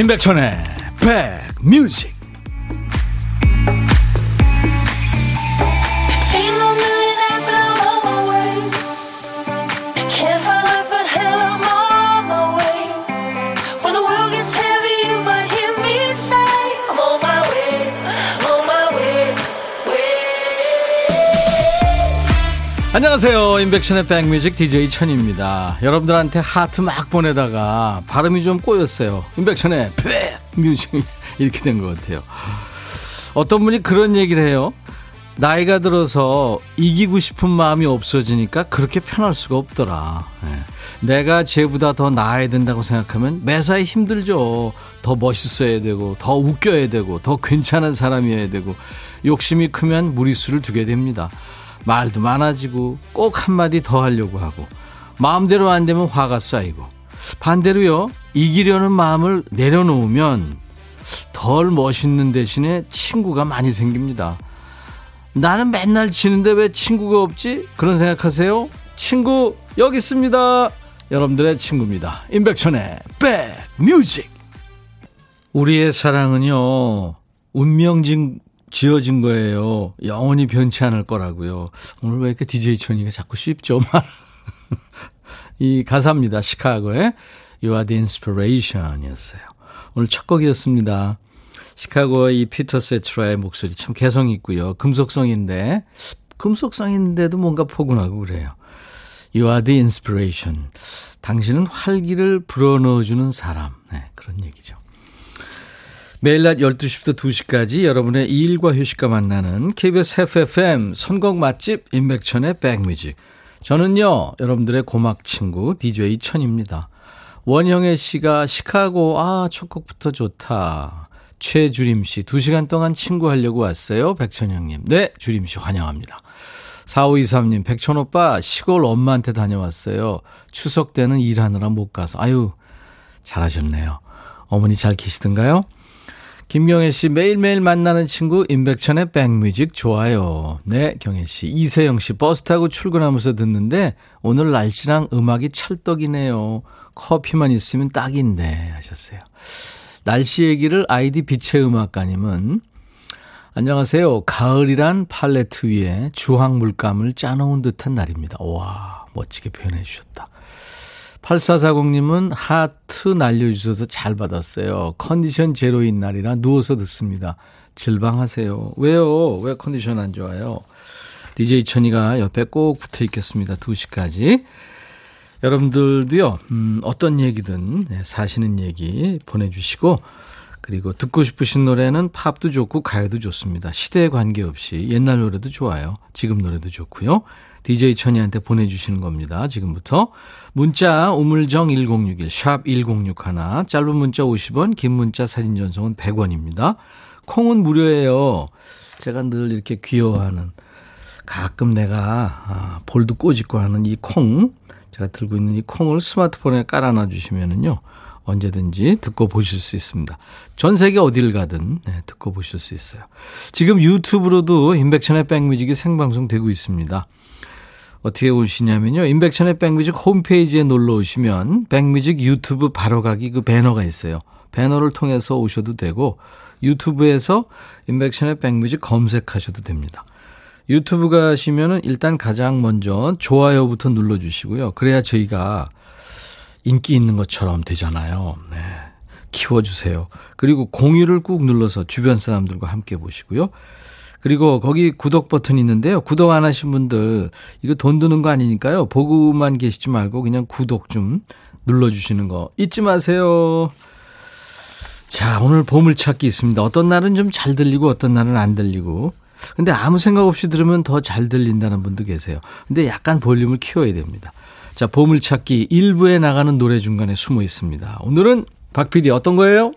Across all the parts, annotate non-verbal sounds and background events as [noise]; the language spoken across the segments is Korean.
임백천의 백뮤직 안녕하세요. 임백천의 백뮤직 DJ 천입니다. 여러분들한테 하트 막 보내다가 발음이 좀 꼬였어요. 임백천의 백뮤직 [laughs] 이렇게 된 것 같아요. 어떤 분이 그런 얘기를 해요. 나이가 들어서 이기고 싶은 마음이 없어지니까 그렇게 편할 수가 없더라. 네. 내가 쟤보다 더 나아야 된다고 생각하면 매사에 힘들죠. 더 멋있어야 되고, 더 웃겨야 되고, 더 괜찮은 사람이어야 되고, 욕심이 크면 무리수를 두게 됩니다. 말도 많아지고 꼭 한마디 더 하려고 하고 마음대로 안 되면 화가 쌓이고 반대로요 이기려는 마음을 내려놓으면 덜 멋있는 대신에 친구가 많이 생깁니다. 나는 맨날 지는데 왜 친구가 없지? 그런 생각하세요? 친구 여기 있습니다. 여러분들의 친구입니다. 임백천의 백뮤직 우리의 사랑은요 운명진 지어진 거예요. 영원히 변치 않을 거라고요. 오늘 왜 이렇게 DJ 천이가 자꾸 쉽죠? [laughs] 이 가사입니다. 시카고의 You are the inspiration 이었어요. 오늘 첫 곡이었습니다. 시카고의 이 피터 세트라의 목소리 참 개성 있고요. 금속성인데, 금속성인데도 뭔가 포근하고 그래요. You are the inspiration. 당신은 활기를 불어넣어주는 사람. 네, 그런 얘기죠. 매일 낮 12시부터 2시까지 여러분의 일과 휴식과 만나는 KBS FFM 선곡 맛집 임백천의 백뮤직. 저는요, 여러분들의 고막 친구 DJ 천입니다. 원형의 씨가 시카고, 아, 첫 곡부터 좋다. 최주림 씨, 2시간 동안 친구하려고 왔어요. 백천영님. 네, 주림 씨 환영합니다. 4523님, 백천 오빠, 시골 엄마한테 다녀왔어요. 추석 때는 일하느라 못 가서. 아유, 잘하셨네요. 어머니 잘 계시던가요? 김경혜 씨 매일매일 만나는 친구 임백천의 백뮤직 좋아요. 네, 경혜 씨. 이세영 씨 버스 타고 출근하면서 듣는데 오늘 날씨랑 음악이 찰떡이네요. 커피만 있으면 딱인데 하셨어요. 날씨 얘기를 아이디 빛의 음악가님은 안녕하세요. 가을이란 팔레트 위에 주황 물감을 짜놓은 듯한 날입니다. 와, 멋지게 표현해 주셨다. 8440님은 하트 날려주셔서 잘 받았어요. 컨디션 제로인 날이라 누워서 듣습니다. 질방하세요. 왜요? 왜 컨디션 안 좋아요? DJ 천이가 옆에 꼭 붙어 있겠습니다. 2시까지. 여러분들도요, 음, 어떤 얘기든 네, 사시는 얘기 보내주시고, 그리고 듣고 싶으신 노래는 팝도 좋고 가요도 좋습니다. 시대에 관계없이 옛날 노래도 좋아요. 지금 노래도 좋고요. DJ 천이한테 보내주시는 겁니다. 지금부터. 문자 우물정 1061, 샵 1061, 짧은 문자 50원, 긴 문자 사진 전송은 100원입니다. 콩은 무료예요. 제가 늘 이렇게 귀여워하는 가끔 내가 아, 볼도 꼬집고 하는 이 콩, 제가 들고 있는 이 콩을 스마트폰에 깔아놔 주시면은요. 언제든지 듣고 보실 수 있습니다. 전 세계 어디를 가든 네, 듣고 보실 수 있어요. 지금 유튜브로도 인백천의 백뮤직이 생방송 되고 있습니다. 어떻게 오시냐면요. 인백천의 백뮤직 홈페이지에 놀러 오시면 백뮤직 유튜브 바로 가기 그 배너가 있어요. 배너를 통해서 오셔도 되고 유튜브에서 인백천의 백뮤직 검색하셔도 됩니다. 유튜브 가시면은 일단 가장 먼저 좋아요부터 눌러주시고요. 그래야 저희가 인기 있는 것처럼 되잖아요. 네. 키워주세요. 그리고 공유를 꾹 눌러서 주변 사람들과 함께 보시고요. 그리고 거기 구독 버튼 있는데요. 구독 안 하신 분들 이거 돈 드는 거 아니니까요. 보고만 계시지 말고 그냥 구독 좀 눌러주시는 거 잊지 마세요. 자, 오늘 보물찾기 있습니다. 어떤 날은 좀 잘 들리고 어떤 날은 안 들리고. 근데 아무 생각 없이 들으면 더 잘 들린다는 분도 계세요. 근데 약간 볼륨을 키워야 됩니다. 자, 보물찾기 1부에 나가는 노래 중간에 숨어 있습니다. 오늘은 박 PD 어떤 거예요?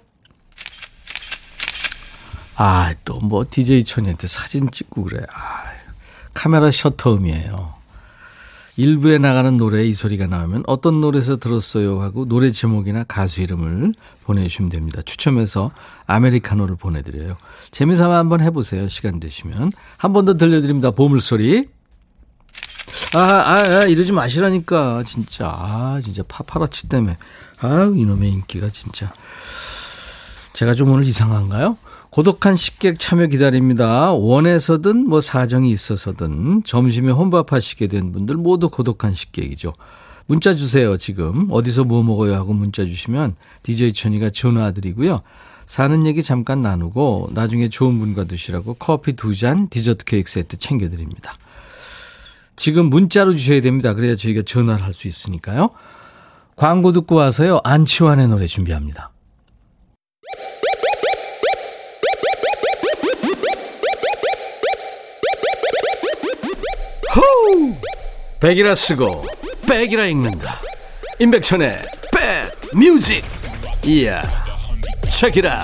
아, 또 뭐 DJ 천이한테 사진 찍고 그래. 아, 카메라 셔터음이에요. 일부에 나가는 노래에 이 소리가 나오면 어떤 노래에서 들었어요 하고 노래 제목이나 가수 이름을 보내주시면 됩니다. 추첨해서 아메리카노를 보내드려요. 재미삼아 한번 해보세요. 시간 되시면. 한 번 더 들려드립니다. 보물소리. 아, 아, 아, 이러지 마시라니까. 진짜. 아, 진짜 파파라치 때문에. 아, 이놈의 인기가 진짜. 제가 좀 오늘 이상한가요? 고독한 식객 참여 기다립니다. 원해서든 뭐 사정이 있어서든 점심에 혼밥하시게 된 분들 모두 고독한 식객이죠. 문자 주세요, 지금. 어디서 뭐 먹어요 하고 문자 주시면 DJ 천이가 전화 드리고요. 사는 얘기 잠깐 나누고 나중에 좋은 분과 드시라고 커피 두 잔, 디저트 케이크 세트 챙겨 드립니다. 지금 문자로 주셔야 됩니다. 그래야 저희가 전화를 할 수 있으니까요. 광고 듣고 와서요. 안치환의 노래 준비합니다. 호우! 백이라 쓰고 백이라 읽는다. 임백천의 백 뮤직. 이야. 책이라.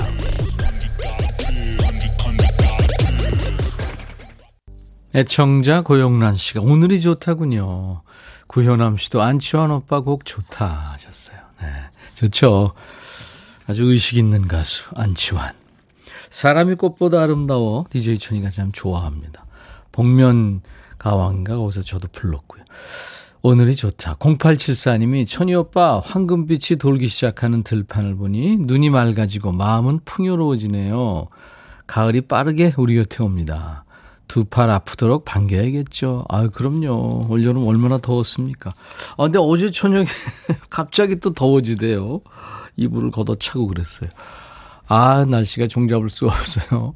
애청자 고영란 씨가 오늘이 좋다군요. 구현암 씨도 안치환 오빠 곡 좋다 하셨어요. 네. 좋죠. 아주 의식 있는 가수 안치환. 사람이 꽃보다 아름다워 DJ 천이가 참 좋아합니다. 복면 가왕인가 거기서 저도 불렀고요. 오늘이 좋다. 0874님이 천희 오빠 황금빛이 돌기 시작하는 들판을 보니 눈이 맑아지고 마음은 풍요로워지네요. 가을이 빠르게 우리 곁에 옵니다. 두 팔 아프도록 반겨야겠죠. 아, 그럼요. 올여름 얼마나 더웠습니까? 아, 근데 어제 저녁에 [laughs] 갑자기 또 더워지대요. 이불을 걷어차고 그랬어요. 아, 날씨가 종잡을 수가 없어요.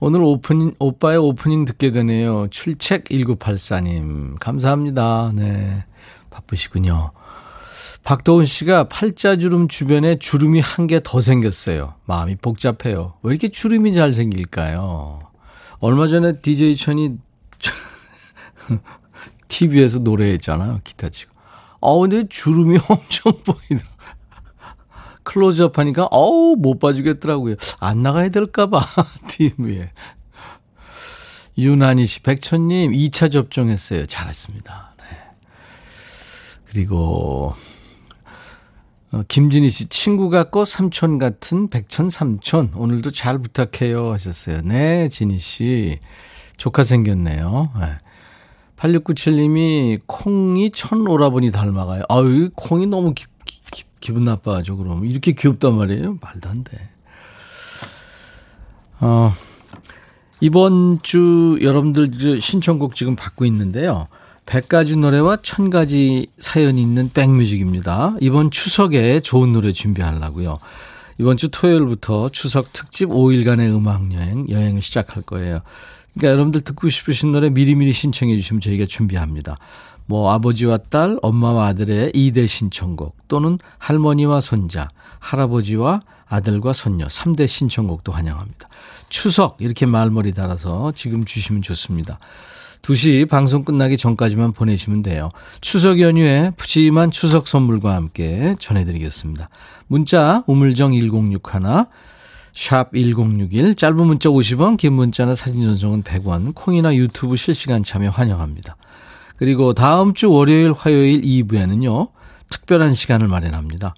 오늘 오프닝, 오빠의 오프닝 듣게 되네요. 출첵 1984님. 감사합니다. 네. 바쁘시군요. 박도훈 씨가 팔자주름 주변에 주름이 한 개 더 생겼어요. 마음이 복잡해요. 왜 이렇게 주름이 잘 생길까요? 얼마 전에 DJ 천이 [laughs] TV에서 노래했잖아요. 기타 치고. 어, 근데 주름이 [laughs] 엄청 보이더라고요. 클로즈업 하니까 어우 못 봐주겠더라고요. 안 나가야 될까봐 [laughs] TV에. 유난히 씨, 백천님 2차 접종했어요. 잘했습니다. 네. 그리고 어, 김진희 씨 친구 같고 삼촌 같은 백천 삼촌 오늘도 잘 부탁해요 하셨어요. 네, 진희 씨 조카 생겼네요. 네. 8697님이 콩이 천 오라버니 닮아가요. 아유, 콩이 너무 기, 기, 기분 나빠하죠, 그럼. 이렇게 귀엽단 말이에요? 말도 안 돼. 어, 이번 주 여러분들 신청곡 지금 받고 있는데요. 100가지 노래와 1000가지 사연이 있는 백뮤직입니다. 이번 추석에 좋은 노래 준비하려고요. 이번 주 토요일부터 추석 특집 5일간의 음악여행, 여행을 시작할 거예요. 그러니까 여러분들 듣고 싶으신 노래 미리미리 신청해 주시면 저희가 준비합니다. 뭐 아버지와 딸, 엄마와 아들의 2대 신청곡 또는 할머니와 손자, 할아버지와 아들과 손녀 3대 신청곡도 환영합니다. 추석 이렇게 말머리 달아서 지금 주시면 좋습니다. 2시 방송 끝나기 전까지만 보내시면 돼요. 추석 연휴에 푸짐한 추석 선물과 함께 전해드리겠습니다. 문자 우물정 1061, 샵 1061, 짧은 문자 50원, 긴 문자나 사진 전송은 100원, 콩이나 유튜브 실시간 참여 환영합니다. 그리고 다음 주 월요일, 화요일 2부에는요, 특별한 시간을 마련합니다.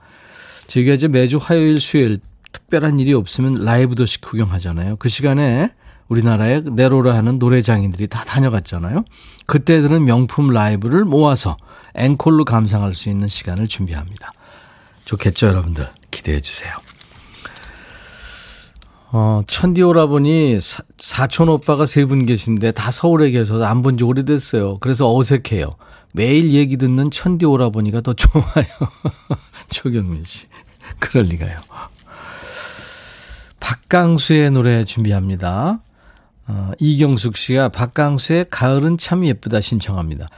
저희가 이제 매주 화요일, 수요일 특별한 일이 없으면 라이브 도시 구경하잖아요. 그 시간에 우리나라에 내로라 하는 노래 장인들이 다 다녀갔잖아요. 그때들은 명품 라이브를 모아서 앵콜로 감상할 수 있는 시간을 준비합니다. 좋겠죠, 여러분들? 기대해 주세요. 어, 천디 오라버니 사, 사촌 오빠가 세 분 계신데 다 서울에 계셔서 안 본 지 오래됐어요. 그래서 어색해요. 매일 얘기 듣는 천디 오라버니가 더 좋아요. [laughs] 조경민 씨. 그럴 리가요. 박강수의 노래 준비합니다. 어, 이경숙 씨가 박강수의 가을은 참 예쁘다 신청합니다.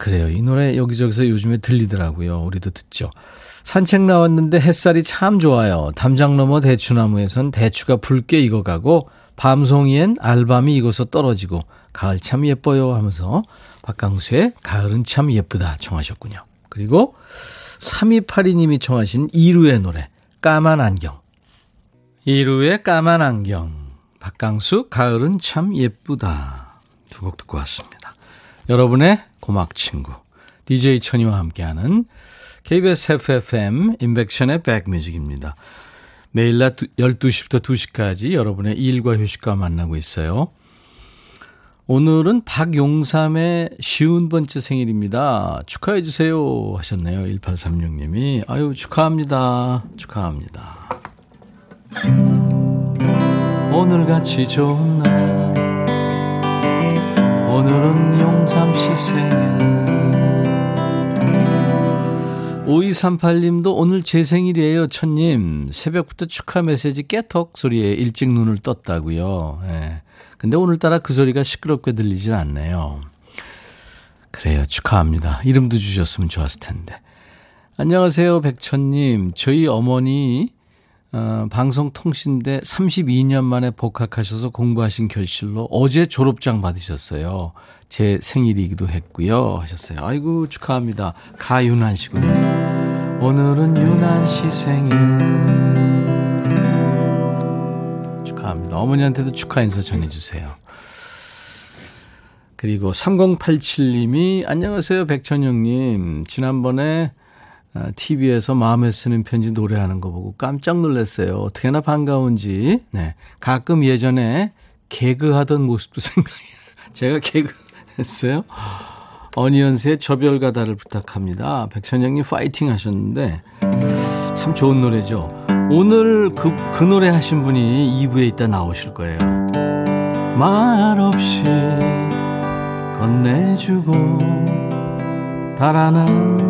그래요. 이 노래 여기저기서 요즘에 들리더라고요. 우리도 듣죠. 산책 나왔는데 햇살이 참 좋아요. 담장 너머 대추나무에선 대추가 붉게 익어가고 밤송이엔 알밤이 익어서 떨어지고 가을 참 예뻐요 하면서 박강수의 가을은 참 예쁘다 청하셨군요. 그리고 3282님이 청하신 이루의 노래 까만 안경 이루의 까만 안경 박강수 가을은 참 예쁘다 두 곡 듣고 왔습니다. 여러분의 고막 친구 DJ 천이와 함께하는 KBS FFM 인백션의 백뮤직입니다. 매일 낮 12시부터 2시까지 여러분의 일과 휴식과 만나고 있어요. 오늘은 박용삼의 쉬운 번째 생일입니다. 축하해 주세요 하셨네요. 1836님이. 아유 축하합니다. 축하합니다. 오늘같이 좋은 날 오늘은 용삼씨 생일 5238님도 오늘 제 생일이에요, 천님. 새벽부터 축하 메시지 깨톡 소리에 일찍 눈을 떴다고요. 예. 근데 오늘따라 그 소리가 시끄럽게 들리진 않네요. 그래요, 축하합니다. 이름도 주셨으면 좋았을 텐데. 안녕하세요, 백천님. 저희 어머니 어, 방송통신대 32년 만에 복학하셔서 공부하신 결실로 어제 졸업장 받으셨어요. 제 생일이기도 했고요. 하셨어요. 아이고, 축하합니다. 가윤한 씨군요. 오늘은 윤한 씨 생일. 축하합니다. 어머니한테도 축하 인사 전해주세요. 그리고 3087님이 안녕하세요, 백천영님. 지난번에 TV에서 아, 마음에 쓰는 편지 노래하는 거 보고 깜짝 놀랐어요. 어떻게나 반가운지. 네. 가끔 예전에 개그하던 모습도 [laughs] 생각이 제가 개그 했어요. 어니언스의 저별가다를 부탁합니다. 백천영님 파이팅 하셨는데 참 좋은 노래죠. 오늘 그, 그 노래 하신 분이 2부에 있다 나오실 거예요. 말 없이 건네주고 달아난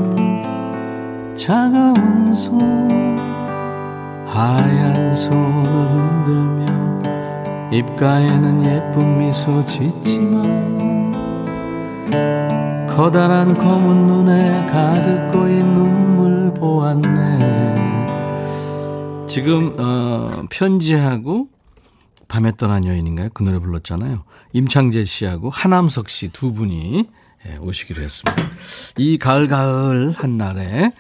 차가운 손 하얀 손을 흔들며 입가에는 예쁜 미소 짓지만 커다란 검은 눈에 가득 고인 눈물 보았네 지금 어, 편지하고 밤에 떠난 여인인가요? 그 노래 불렀잖아요. 임창재 씨하고 하남석 씨 두 분이 예, 오시기로 했습니다. 이 가을 가을 한 날에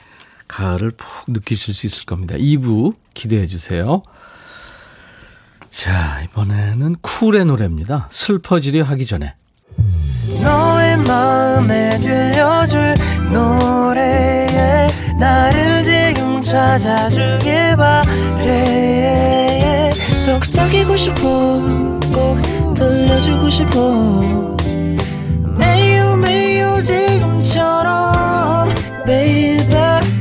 가을을 푹 느끼실 수 있을 겁니다. 2부 기대해 주세요. 자, 이번에는 쿨의 노래입니다. 슬퍼지려 하기 전에. 너의 마음에 들려줄 노래에 나를 지금 찾아주길 바래 속삭이고 싶어 꼭 들려주고 싶어 매우 매우 지금처럼 baby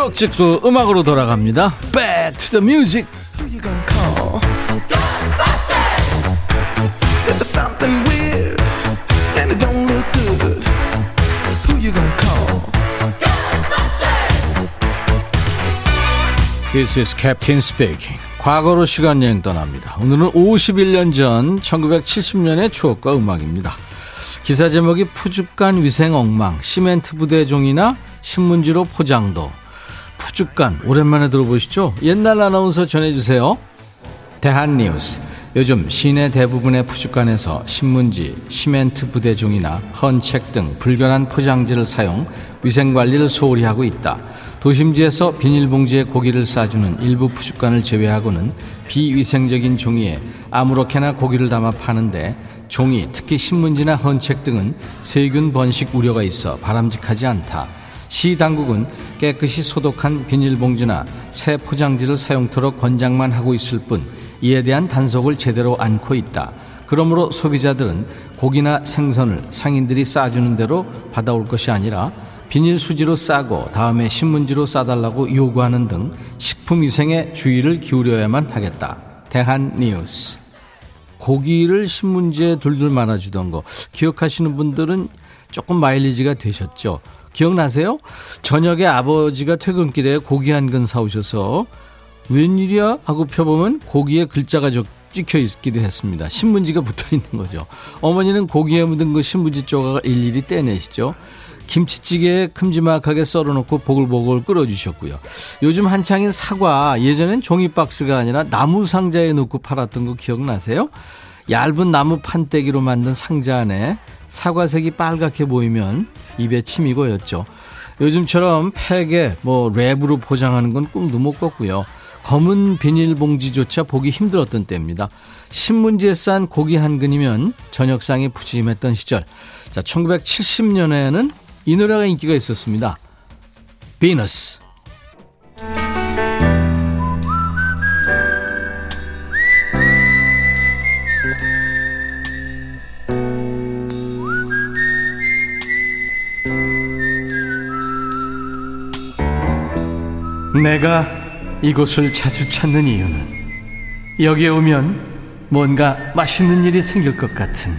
추억 찍고 음악으로 돌아갑니다. Back to the music. This is Captain Speaking. 과거로 시간 여행 떠납니다. 오늘은 51년 전 1970년의 추억과 음악입니다. 기사 제목이 푸죽간 위생 엉망, 시멘트 부대종이나 신문지로 포장도, 푸죽간 오랜만에 들어보시죠? 옛날 아나운서 전해주세요. 대한뉴스 요즘 시내 대부분의 푸죽간에서 신문지, 시멘트 부대종이나 헌책 등 불결한 포장지를 사용 위생관리를 소홀히 하고 있다. 도심지에서 비닐봉지에 고기를 싸주는 일부 푸죽간을 제외하고는 비위생적인 종이에 아무렇게나 고기를 담아 파는데 종이, 특히 신문지나 헌책 등은 세균 번식 우려가 있어 바람직하지 않다. 시 당국은 깨끗이 소독한 비닐봉지나 새 포장지를 사용토록 권장만 하고 있을 뿐 이에 대한 단속을 제대로 않고 있다. 그러므로 소비자들은 고기나 생선을 상인들이 싸주는 대로 받아올 것이 아니라 비닐 수지로 싸고 다음에 신문지로 싸달라고 요구하는 등 식품 위생에 주의를 기울여야만 하겠다. 대한 뉴스. 고기를 신문지에 둘둘 말아주던 거 기억하시는 분들은 조금 마일리지가 되셨죠. 기억나세요? 저녁에 아버지가 퇴근길에 고기 한 근 사오셔서 웬일이야? 하고 펴보면 고기에 글자가 찍혀 있기도 했습니다. 신문지가 붙어 있는 거죠. 어머니는 고기에 묻은 그 신문지 조각을 일일이 떼내시죠. 김치찌개에 큼지막하게 썰어놓고 보글보글 끓여주셨고요. 요즘 한창인 사과, 예전엔 종이 박스가 아니라 나무 상자에 넣고 팔았던 거 기억나세요? 얇은 나무 판때기로 만든 상자 안에 사과색이 빨갛게 보이면 입에 침이 고였죠. 요즘처럼 팩에 뭐 랩으로 포장하는 건 꿈도 못 꿨고요. 검은 비닐봉지조차 보기 힘들었던 때입니다. 신문지에 싼 고기 한 근이면 저녁상에 푸짐했던 시절. 자, 1970년에는 이 노래가 인기가 있었습니다. 비너스. 내가 이곳을 자주 찾는 이유는 여기에 오면 뭔가 맛있는 일이 생길 것 같은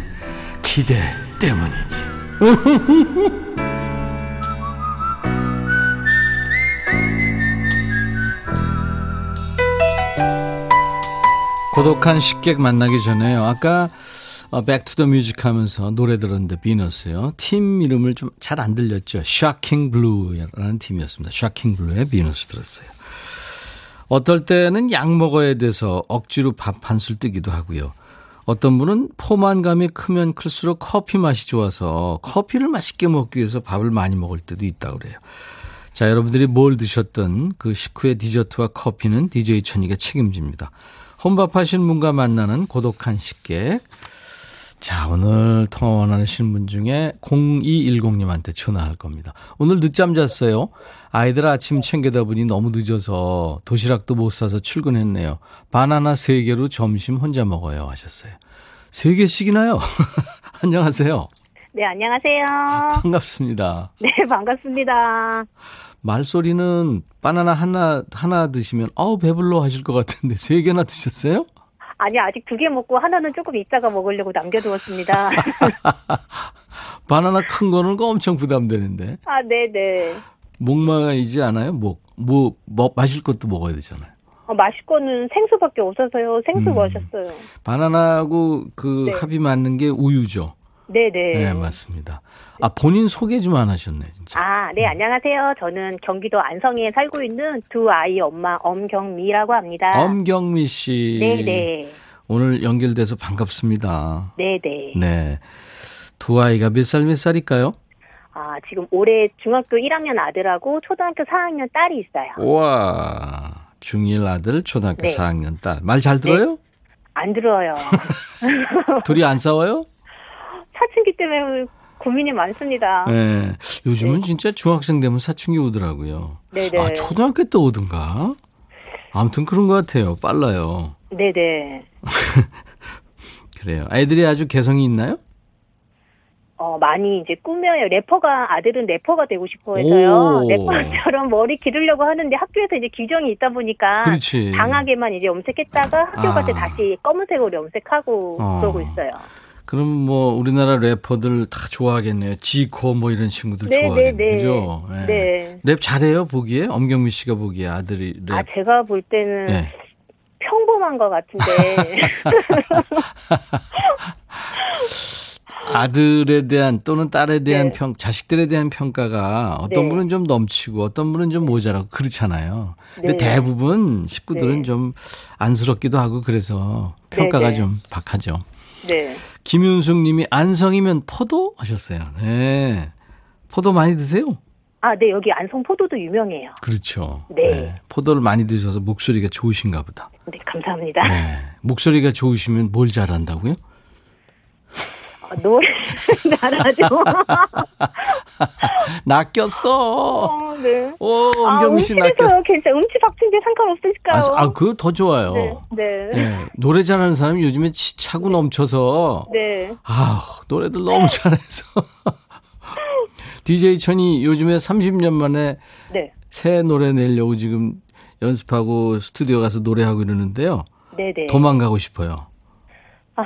기대 때문이지. [laughs] 고독한 식객 만나기 전에요. 아까 Back to the Music 하면서 노래 들었는데 비너스요. 팀 이름을 좀 잘 안 들렸죠. Shocking Blue라는 팀이었습니다. Shocking Blue의 비너스 들었어요. 어떨 때는 약 먹어야 돼서 억지로 밥 한 술 뜨기도 하고요. 어떤 분은 포만감이 크면 클수록 커피 맛이 좋아서 커피를 맛있게 먹기 위해서 밥을 많이 먹을 때도 있다고 그래요. 자, 여러분들이 뭘 드셨던 그 식후의 디저트와 커피는 DJ 천이가 책임집니다. 혼밥하신 분과 만나는 고독한 식객. 자, 오늘 통화 원하시는 분 중에 0210님한테 전화할 겁니다. 오늘 늦잠 잤어요. 아이들 아침 챙겨다 보니 너무 늦어서 도시락도 못 사서 출근했네요. 바나나 3개로 점심 혼자 먹어요. 하셨어요. 3개씩이나요? [laughs] 안녕하세요. 네, 안녕하세요. 반갑습니다. 네, 반갑습니다. 말소리는 바나나 하나, 하나 드시면, 어우, 배불러 하실 것 같은데, 3개나 드셨어요? 아니, 아직 두 개 먹고 하나는 조금 이따가 먹으려고 남겨두었습니다. [laughs] 바나나 큰 거는 엄청 부담되는데. 아, 네네. 목마이지 않아요? 목. 뭐, 뭐, 마실 것도 먹어야 되잖아요. 어, 마실 거는 생수밖에 없어서요. 생수 음. 마셨어요. 바나나하고 그 네. 합이 맞는 게 우유죠. 네네. 네, 맞습니다. 아, 본인 소개 좀 안 하셨네, 진짜. 아, 네, 안녕하세요. 저는 경기도 안성에 살고 있는 두 아이 엄마 엄경미라고 합니다. 엄경미 씨. 네네. 오늘 연결돼서 반갑습니다. 네네. 네. 두 아이가 몇 살, 몇 살일까요? 아, 지금 올해 중학교 1학년 아들하고 초등학교 4학년 딸이 있어요. 우와. 중1 아들, 초등학교 네. 4학년 딸. 말 잘 들어요? 네. 안 들어요. [laughs] 둘이 안 싸워요? 사춘기 때문에 고민이 많습니다. 네. 요즘은 네. 진짜 중학생 되면 사춘기 오더라고요. 네네. 아, 초등학교 때 오든가? 아무튼 그런 것 같아요. 빨라요. 네네. [laughs] 그래요. 아이들이 아주 개성이 있나요? 어, 많이 이제 꾸며요. 래퍼가, 아들은 래퍼가 되고 싶어 해서요. 래퍼처럼 머리 기르려고 하는데 학교에서 이제 규정이 있다 보니까. 그렇지. 강하게만 이제 염색했다가 학교 아. 갈때 다시 검은색으로 염색하고 어. 그러고 있어요. 그럼 뭐 우리나라 래퍼들 다 좋아하겠네요. 지코 뭐 이런 친구들 네, 좋아하겠네요. 네, 그죠? 네. 네. 랩 잘해요 보기에 엄경미 씨가 보기에 아들이 랩. 아 제가 볼 때는 네. 평범한 것 같은데. [laughs] 아들에 대한 또는 딸에 대한 네. 평, 자식들에 대한 평가가 어떤 네. 분은 좀 넘치고 어떤 분은 좀 모자라고 그렇잖아요. 근데 네. 대부분 식구들은 네. 좀 안쓰럽기도 하고 그래서 평가가 네, 네. 좀 박하죠. 네. 김윤숙 님이 안성이면 포도 하셨어요. 네. 포도 많이 드세요? 아, 네. 여기 안성 포도도 유명해요. 그렇죠. 네. 네. 포도를 많이 드셔서 목소리가 좋으신가 보다. 네, 감사합니다. 네. 목소리가 좋으시면 뭘 잘한다고요? 어, 노래 [laughs] 잘하죠. [laughs] 낚였어. 어, 네. 오, 엄경미 씨 아, 낚였어. 괜찮. 음치 박친데 상관없으실까요? 아, 아 그거 더 좋아요. 네, 네. 네. 노래 잘하는 사람이 요즘에 차고 넘쳐서. 네. 아, 노래들 너무 잘해서. [laughs] DJ 천이 요즘에 30년 만에 네. 새 노래 내려고 지금 연습하고 스튜디오 가서 노래하고 이러는데요. 네네. 도망가고 싶어요. 아...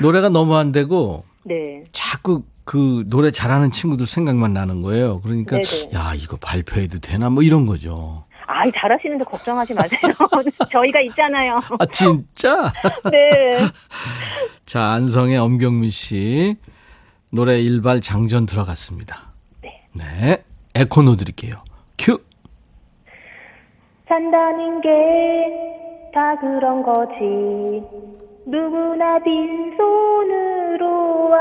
노래가 너무 안 되고 네. 자꾸 그 노래 잘하는 친구들 생각만 나는 거예요. 그러니까 네네. 야 이거 발표해도 되나 뭐 이런 거죠. 아, 잘하시는데 걱정하지 마세요. [laughs] 저희가 있잖아요. 아, 진짜? [laughs] 네. [laughs] 자, 안성의 엄경민 씨 노래 일발 장전 들어갔습니다. 네. 네. 에코 넣어 드릴게요. 큐. 산다는 게 다 그런 거지. 누구나 빈손으로 와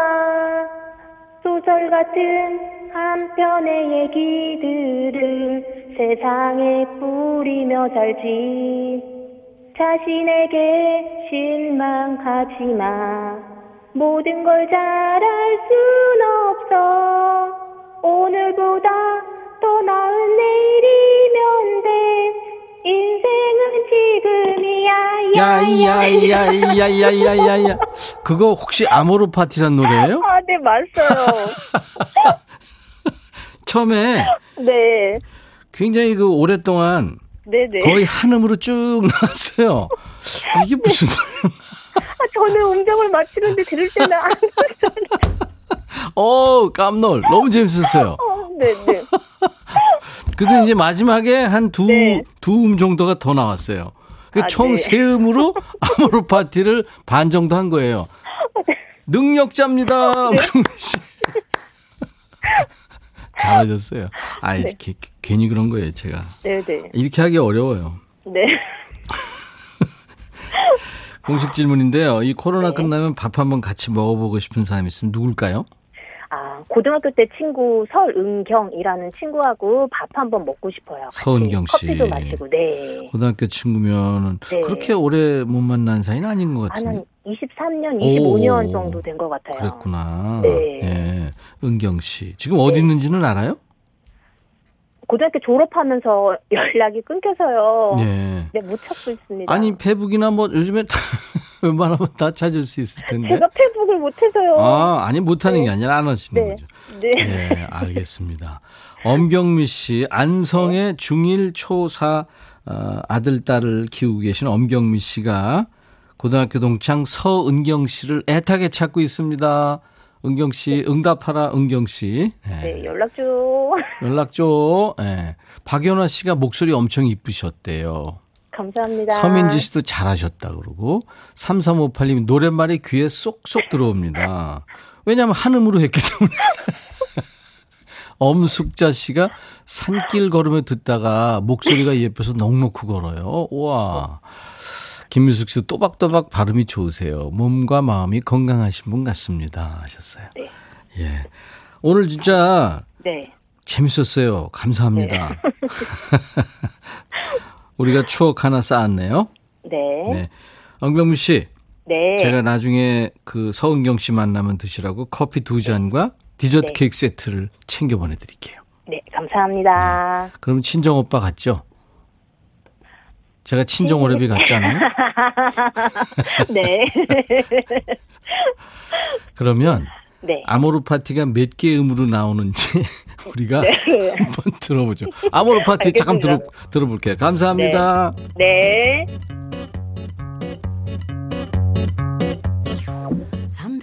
소설 같은 한 편의 얘기들을 세상에 뿌리며 살지. 자신에게 실망하지 마. 모든 걸 잘할 순 없어. 오늘보다 더 나은 내일이면 돼 인생은 지금이야 야야야야야야야야 그거 혹시 아모르 파티란 노래예요? 아, 네, 맞어요. [laughs] 처음에 네. 굉장히 그 오랫동안 네네. 거의 한음으로 쭉 나왔어요. 이게 무슨 아, 저는 음정을 맞추는데 들을 때는 안 [laughs] 어 깜놀 너무 재밌었어요. [laughs] 어, [laughs] 네네. 근데 이제 마지막에 한두두음 네. 정도가 더 나왔어요. 그 아, 총 네. 세 음으로 아모르 파티를 반 정도 한 거예요. 능력자입니다. 네. 강민 씨. 잘하셨어요. 아, 이 네. 게- 괜히 그런 거예요, 제가. 네네. 이렇게 하기 어려워요. 네. 공식 질문인데요. 이 코로나 네. 끝나면 밥 한번 같이 먹어보고 싶은 사람 있으면 누굴까요? 아, 고등학교 때 친구 설은경이라는 친구하고 밥 한번 먹고 싶어요. 서은경 씨. 커피도 마시고, 네. 고등학교 친구면은 네. 그렇게 오래 못 만난 사이는 아닌 것 한, 같은데. 한 23년, 25년 오. 정도 된 것 같아요. 그랬구나. 네. 예. 은경 씨. 지금 어디 있는지는 알아요? 고등학교 졸업하면서 [laughs] 연락이 끊겨서요. 예. 네, 못 찾고 있습니다. 아니, 페북이나 뭐 요즘에 다 [laughs] 웬만하면 다 찾을 수 있을 텐데. 제가 페북을 못해서요. 아, 아니 못하는 네. 게 아니라 안 하시는 네. 거죠. 네. 네, 알겠습니다. 엄경미 씨, 안성의 중1, 초4 어, 아들, 딸을 키우고 계신 엄경미 씨가 고등학교 동창 서은경 씨를 애타게 찾고 있습니다. 은경 씨, 응답하라, 은경 씨. 네, 네, 연락 줘. [laughs] 연락 줘. 네. 박연아 씨가 목소리 엄청 이쁘셨대요. 감사합니다. 서민지 씨도 잘하셨다 그러고 3358님 노랫말이 귀에 쏙쏙 들어옵니다. 왜냐하면 한음으로 했기 때문에. [laughs] 엄숙자 씨가 산길 걸으며 듣다가 목소리가 예뻐서 넉넉히 걸어요. 우와. 김미숙 씨도 또박또박 발음이 좋으세요. 몸과 마음이 건강하신 분 같습니다. 하셨어요. 네. 예. 오늘 진짜 네. 재밌었어요. 감사합니다. [laughs] 우리가 추억 하나 쌓았네요. 네. 네. 엉병무 씨, 네. 제가 나중에 그 서은경 씨 만나면 드시라고 커피 두 잔과 디저트 네. 케이크 세트를 챙겨 보내드릴게요. 네, 감사합니다. 그럼 친정 오빠 같죠? 제가 친정 오래비 같잖아요. [laughs] 네. [laughs] 그러면 네. 아모르 파티가 몇개 음으로 나오는지 [laughs] 우리가 네. 한번 들어보죠. 아모르 파티 잠깐 들어, 알겠습니다. 들어볼게요. 감사합니다. 네. 산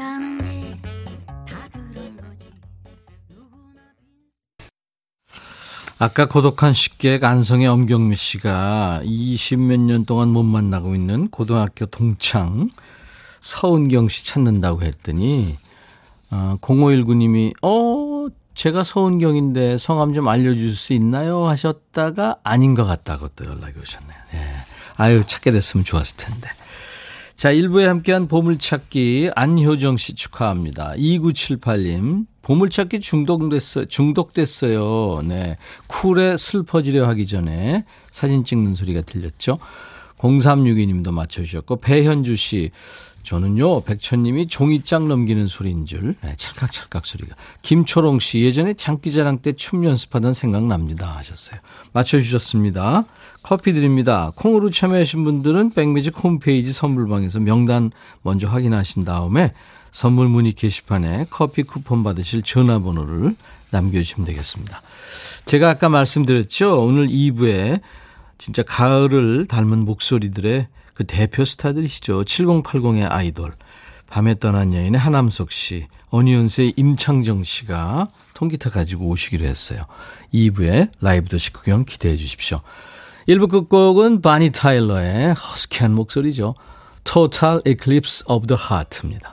아까 고독한 식객 안성의 엄경미 씨가 20몇 년 동안 못 만나고 있는 고등학교 동창 서은경 씨 찾는다고 했더니 어, 0519님이 어 제가 서은경인데 성함 좀 알려줄 수 있나요 하셨다가 아닌 것 같다고 또 연락이 오셨네요. 예. 아유 찾게 됐으면 좋았을 텐데. 자, 1부에 함께한 보물찾기 안효정 씨 축하합니다. 2978님. 보물찾기 중독됐어, 중독됐어요. 네. 쿨에 슬퍼지려 하기 전에 사진 찍는 소리가 들렸죠. 0362님도 맞춰주셨고, 배현주 씨. 저는요, 백천님이 종이장 넘기는 소리인 줄, 네, 찰칵찰칵 소리가. 김초롱 씨, 예전에 장기자랑 때 춤 연습하던 생각납니다. 하셨어요. 맞춰주셨습니다. 커피 드립니다. 콩으로 참여하신 분들은 백뮤직 홈페이지 선물방에서 명단 먼저 확인하신 다음에 선물 문의 게시판에 커피 쿠폰 받으실 전화번호를 남겨주시면 되겠습니다. 제가 아까 말씀드렸죠. 오늘 2부에 진짜 가을을 닮은 목소리들의 그 대표 스타들이시죠. 7080의 아이돌. 밤에 떠난 여인의 하남석 씨, 어니언스의 임창정 씨가 통기타 가지고 오시기로 했어요. 2부에 라이브 도시 구경 기대해 주십시오. 1부 끝곡은 바니 타일러의 허스키한 목소리죠. Total Eclipse of the Heart입니다.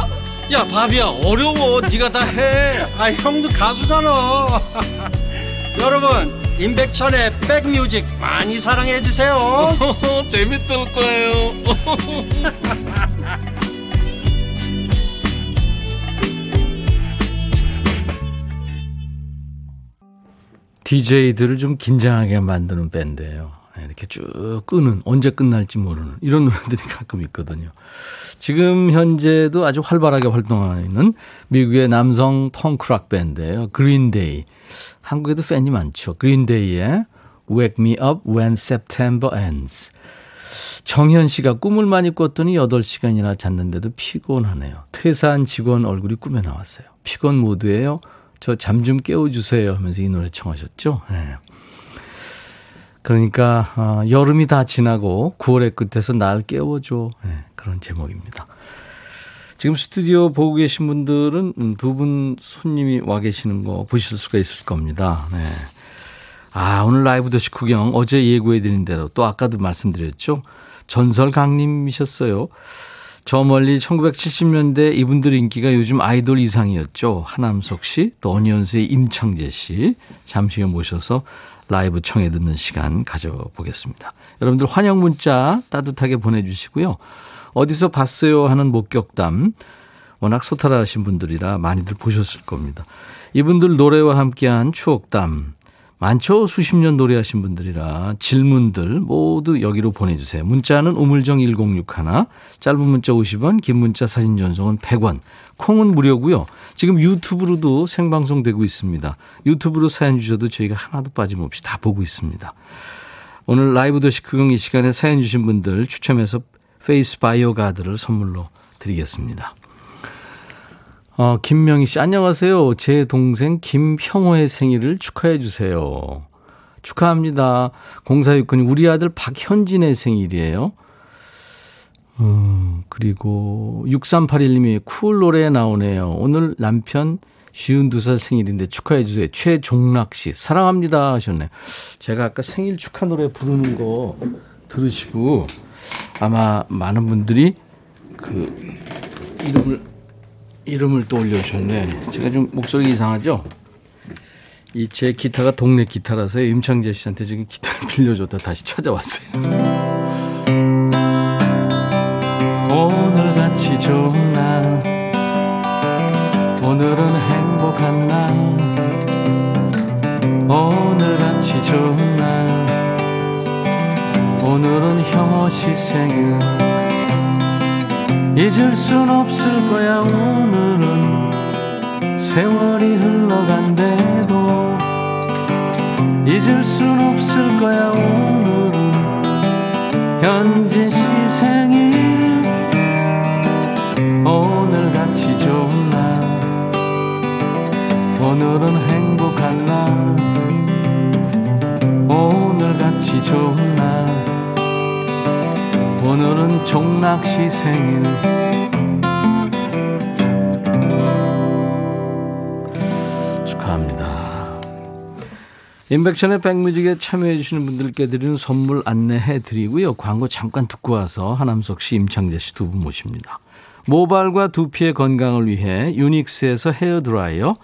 야 바비야 어려워 네가 다 해 아 형도 가수잖아 여러분 임백천의 백뮤직 많이 사랑해 주세요 재밌을 거예요 DJ들을 좀 긴장하게 만드는 밴드예요. 네, 이렇게 쭉 끄는 언제 끝날지 모르는 이런 노래들이 [laughs] 가끔 있거든요. 지금 현재도 아주 활발하게 활동하는 미국의 남성 펑크락 밴드예요. 그린데이. 한국에도 팬이 많죠. 그린데이의 Wake Me Up When September Ends. 정현 씨가 꿈을 많이 꿨더니 8시간이나 잤는데도 피곤하네요. 퇴사한 직원 얼굴이 꿈에 나왔어요. 피곤 모드예요. 저 잠 좀 깨워주세요 하면서 이 노래 청하셨죠. 네. 그러니까 어, 여름이 다 지나고 9월의 끝에서 날 깨워줘 네, 그런 제목입니다. 지금 스튜디오 보고 계신 분들은 음, 두분 손님이 와 계시는 거 보실 수가 있을 겁니다. 네. 아 오늘 라이브 도시 구경 어제 예고해드린 대로 또 아까도 말씀드렸죠. 전설 강님이셨어요. 저 멀리 1970년대 이분들 인기가 요즘 아이돌 이상이었죠. 하남석 씨, 또 어니언스의 임창재 씨. 잠시 후에 모셔서 라이브 청해 듣는 시간 가져보겠습니다. 여러분들 환영 문자 따뜻하게 보내주시고요. 어디서 봤어요 하는 목격담. 워낙 소탈하신 분들이라 많이들 보셨을 겁니다. 이분들 노래와 함께한 추억담. 많죠? 수십 년 노래하신 분들이라 질문들 모두 여기로 보내주세요. 문자는 우물정 1061, 짧은 문자 50원, 긴 문자 사진 전송은 100원, 콩은 무료고요. 지금 유튜브로도 생방송되고 있습니다. 유튜브로 사연 주셔도 저희가 하나도 빠짐없이 다 보고 있습니다. 오늘 라이브 도시 구경 이 시간에 사연 주신 분들 추첨해서 페이스 바이오 가드를 선물로 드리겠습니다. 어, 김명희 씨, 안녕하세요. 제 동생 김형호의 생일을 축하해 주세요. 축하합니다. 0469님, 우리 아들 박현진의 생일이에요. 음, 그리고 6381님이 쿨 노래 나오네요. 오늘 남편 52살 생일인데 축하해 주세요. 최종락 씨, 사랑합니다 하셨네요. 제가 아까 생일 축하 노래 부르는 거 들으시고 아마 많은 분들이 그 이름을 이름을 또 올려주셨네. 제가 좀 목소리 이상하죠? 이 제 기타가 동네 기타라서 임창재 씨한테 지금 기타를 빌려줬다 다시 찾아왔어요. 오늘같이 좋은 날. 오늘은 행복한 날. 오늘같이 좋은 날. 오늘은 형호 씨 생일. 잊을 순 없을 거야 오늘은. 세월이 흘러간대도 잊을 순 없을 거야 오늘은. 현진 씨 생일 오늘같이 좋은 날 오늘은 행복한 날 오늘같이 좋은 날 오늘은 종락씨 생일 축하합니다. 임백천의 백뮤직에 참여해 주시는 분들께 드리는 선물 안내해 드리고요. 광고 잠깐 듣고 와서 하남석 씨, 임창제 씨 두 분 모십니다. 모발과 두피의 건강을 위해 유닉스에서 헤어드라이어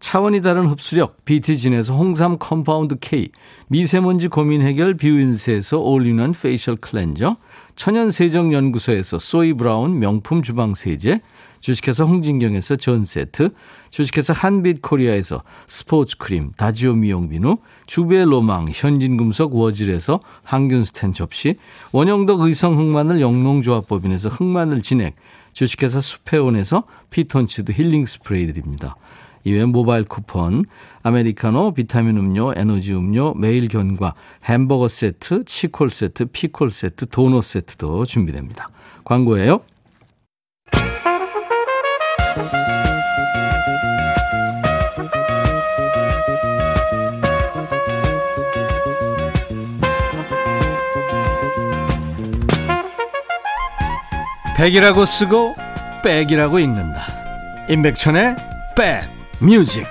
차원이 다른 흡수력 비티진에서 홍삼 compound K 미세먼지 고민 해결 뷰인스에서 올리는 facial cleanser 천연세정연구소에서 소이브라운 명품 주방세제 주식회사 홍진경에서 전세트 주식회사 한빛코리아에서 스포츠크림 다지오 미용비누 주베로망 현진금속 워즐에서 항균스텐 접시 원형덕 의성 흑마늘 영농조합법인에서 흑마늘 진액 주식회사 수페온에서 피톤치드 힐링 스프레이 드립니다. 이외 모바일 쿠폰, 아메리카노, 비타민 음료, 에너지 음료, 매일 견과, 햄버거 세트, 치콜 세트, 피콜 세트, 도넛 세트도 준비됩니다. 광고예요. 백이라고 쓰고 백이라고 읽는다. 임백천의 백 뮤직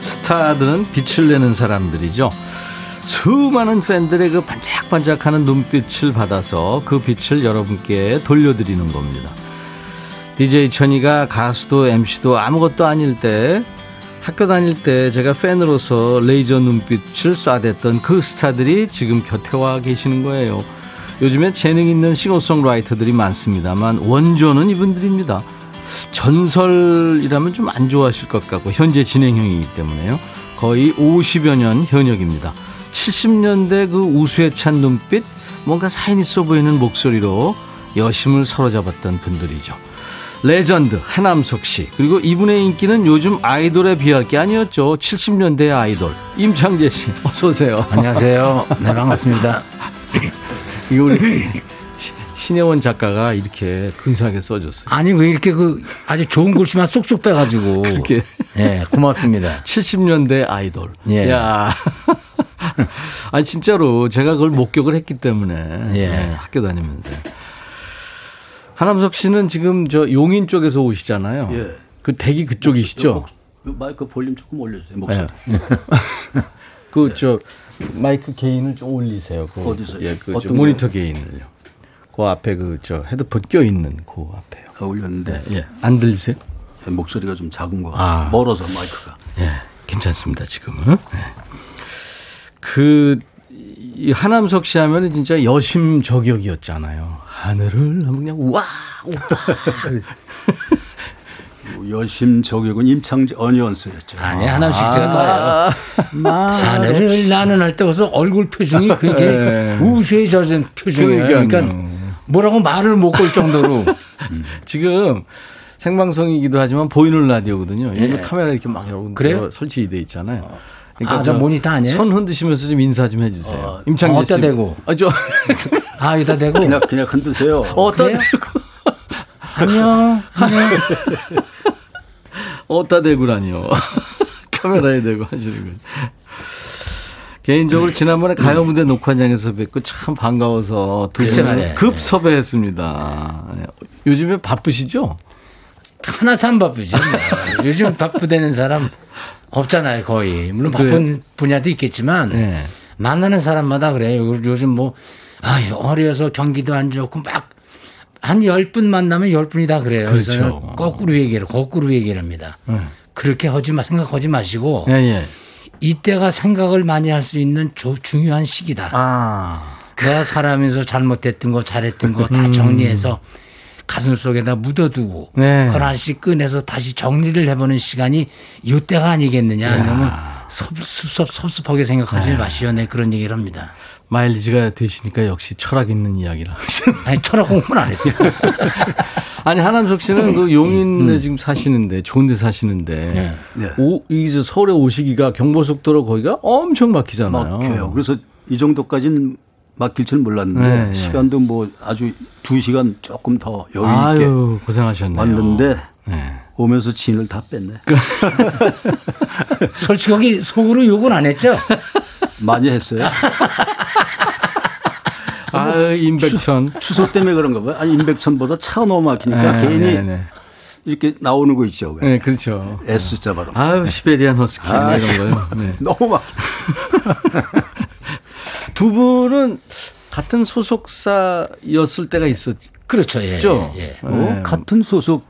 스타들은 빛을 내는 사람들이죠. 수많은 팬들의 그 반짝반짝하는 눈빛을 받아서 그 빛을 여러분께 돌려드리는 겁니다. DJ 천이가 가수도 MC도 아무것도 아닐 때 학교 다닐 때 제가 팬으로서 레이저 눈빛을 쏴댔던 그 스타들이 지금 곁에 와 계시는 거예요. 요즘에 재능 있는 싱어송라이터들이 많습니다만 원조는 이분들입니다. 전설이라면 좀 안 좋아하실 것 같고 현재 진행형이기 때문에요. 거의 50여 년 현역입니다. 70년대 그 우수에 찬 눈빛, 뭔가 사인 있어 보이는 목소리로 여심을 사로잡았던 분들이죠. 레전드 하남석 씨 그리고 이분의 인기는 요즘 아이돌에 비할 게 아니었죠. 70년대 아이돌 임창제 씨 어서 오세요. 안녕하세요. 네, 반갑습니다. [laughs] 이거 우리 시- 신혜원 작가가 이렇게 근사하게 써줬어요. 아니, 왜 이렇게 그 아주 좋은 글씨만 쏙쏙 빼가지고. 그렇게 예, 고맙습니다. 70년대 아이돌. 예. 야. [laughs] 아니 진짜로 제가 그걸 목격을 했기 때문에 예. 예, 학교 다니면서 하남석 씨는 지금 저 용인 쪽에서 오시잖아요. 예. 그 대기 그쪽이시죠? 목- 마이크 볼륨 조금 올려주세요. 목소리. [laughs] 그저 마이크 게인을 좀 올리세요. 그, 어디서요? 예, 그 모니터 게인을요. 그 앞에 그 저 헤드폰 껴 있는 그 앞에요. 아, 올렸는데 예, 안 들리세요? 목소리가 좀 작은 거 아. 같아요. 멀어서 마이크가. 예, 괜찮습니다 지금은. 예. 그, 이 하남석 씨 하면은 진짜 여심 저격이었잖아요. 하늘을 하면 그냥 와, [laughs] 여심 저격은 임창재 어니언스였죠. 아니, 하남식 씨가 나요. 하늘을 나는 할 때 벌써 얼굴 표정이 굉장히 예. 우수에 젖은 표정이에요. 그러니까 뭐라고 말을 못 걸 정도로. [laughs] 지금 생방송이기도 하지만 보이는 라디오거든요. 얘는 카메라 이렇게 막 여러분 예. 그래요? 설치돼 있잖아요. 아, 저 모니터 아니에요? 손 흔드시면서 좀 인사 좀 해주세요. 어, 임창재 씨. 어디다 대고? 아, 저 아, 여기다 대고. 그냥 그냥 흔드세요. 어디다 그래요? 대고 안녕. 안녕. 어디다 대고라니요. [laughs] 카메라에 대고 하시는 거죠. 개인적으로 지난번에 가요 무대 녹화장에서 뵙고 참 반가워서 두 분을. 급 섭외했습니다. 네. 요즘에 바쁘시죠? 하나도 안 바쁘죠. 뭐. 요즘 바쁘다는 사람 없잖아요, 거의. 물론 바쁜 그래요? 분야도 있겠지만 네. 만나는 사람마다 그래요. 요- 요즘 뭐 아유, 어려서 경기도 안 좋고 막 한 열 분 만나면 열 분이 다 그래요. 그래서 그렇죠. 저는 거꾸로 얘기를 거꾸로 얘기를 합니다. 네. 그렇게 하지 마 생각하지 마시고 예, 예. 이때가 생각을 많이 할 수 있는 조- 중요한 시기다. 아. 내가 살아면서 잘못했던 거 잘했던 거 음. 다 정리해서 가슴 속에다 묻어두고 네. 그걸 하나씩 꺼내서 다시 정리를 해보는 시간이 이때가 아니겠느냐. 너무 섭섭, 섭섭하게 생각하지 네. 마시오. 네 그런 얘기를 합니다. 마일리지가 되시니까 역시 철학 있는 하시는. [laughs] 아니 철학 공부는 안 했어요. [laughs] 아니 하남석 씨는 그 용인에 지금 사시는데 좋은데 사시는데 네. 네. 오, 이제 서울에 오시기가 경부속도로 거기가 엄청 막히잖아요. 막혀요. 그래서 이 정도까지는 막힐 줄 몰랐는데 네, 네. 시간도 뭐 아주 두 시간 조금 더 여유 있게 아유 고생하셨네요. 왔는데 네. 오면서 진을 다 뺐네. [laughs] 솔직하게 속으로 욕은 안 했죠. 많이 했어요. [laughs] 아유 임백천. 추 석 때문에 그런가 봐요. 아니 임백천보다 차가 너무 막히니까 네, 괜히 네, 네. 이렇게 나오는 거 있죠. 왜? 네, 그렇죠. S 자바로. 아유 시베리안 허스키 뭐 아, 이런 거요. 네. [laughs] 너무 막. 두 분은 같은 소속사였을 때가 있었죠. 그렇죠. 예. 예, 예. 어, 같은 소속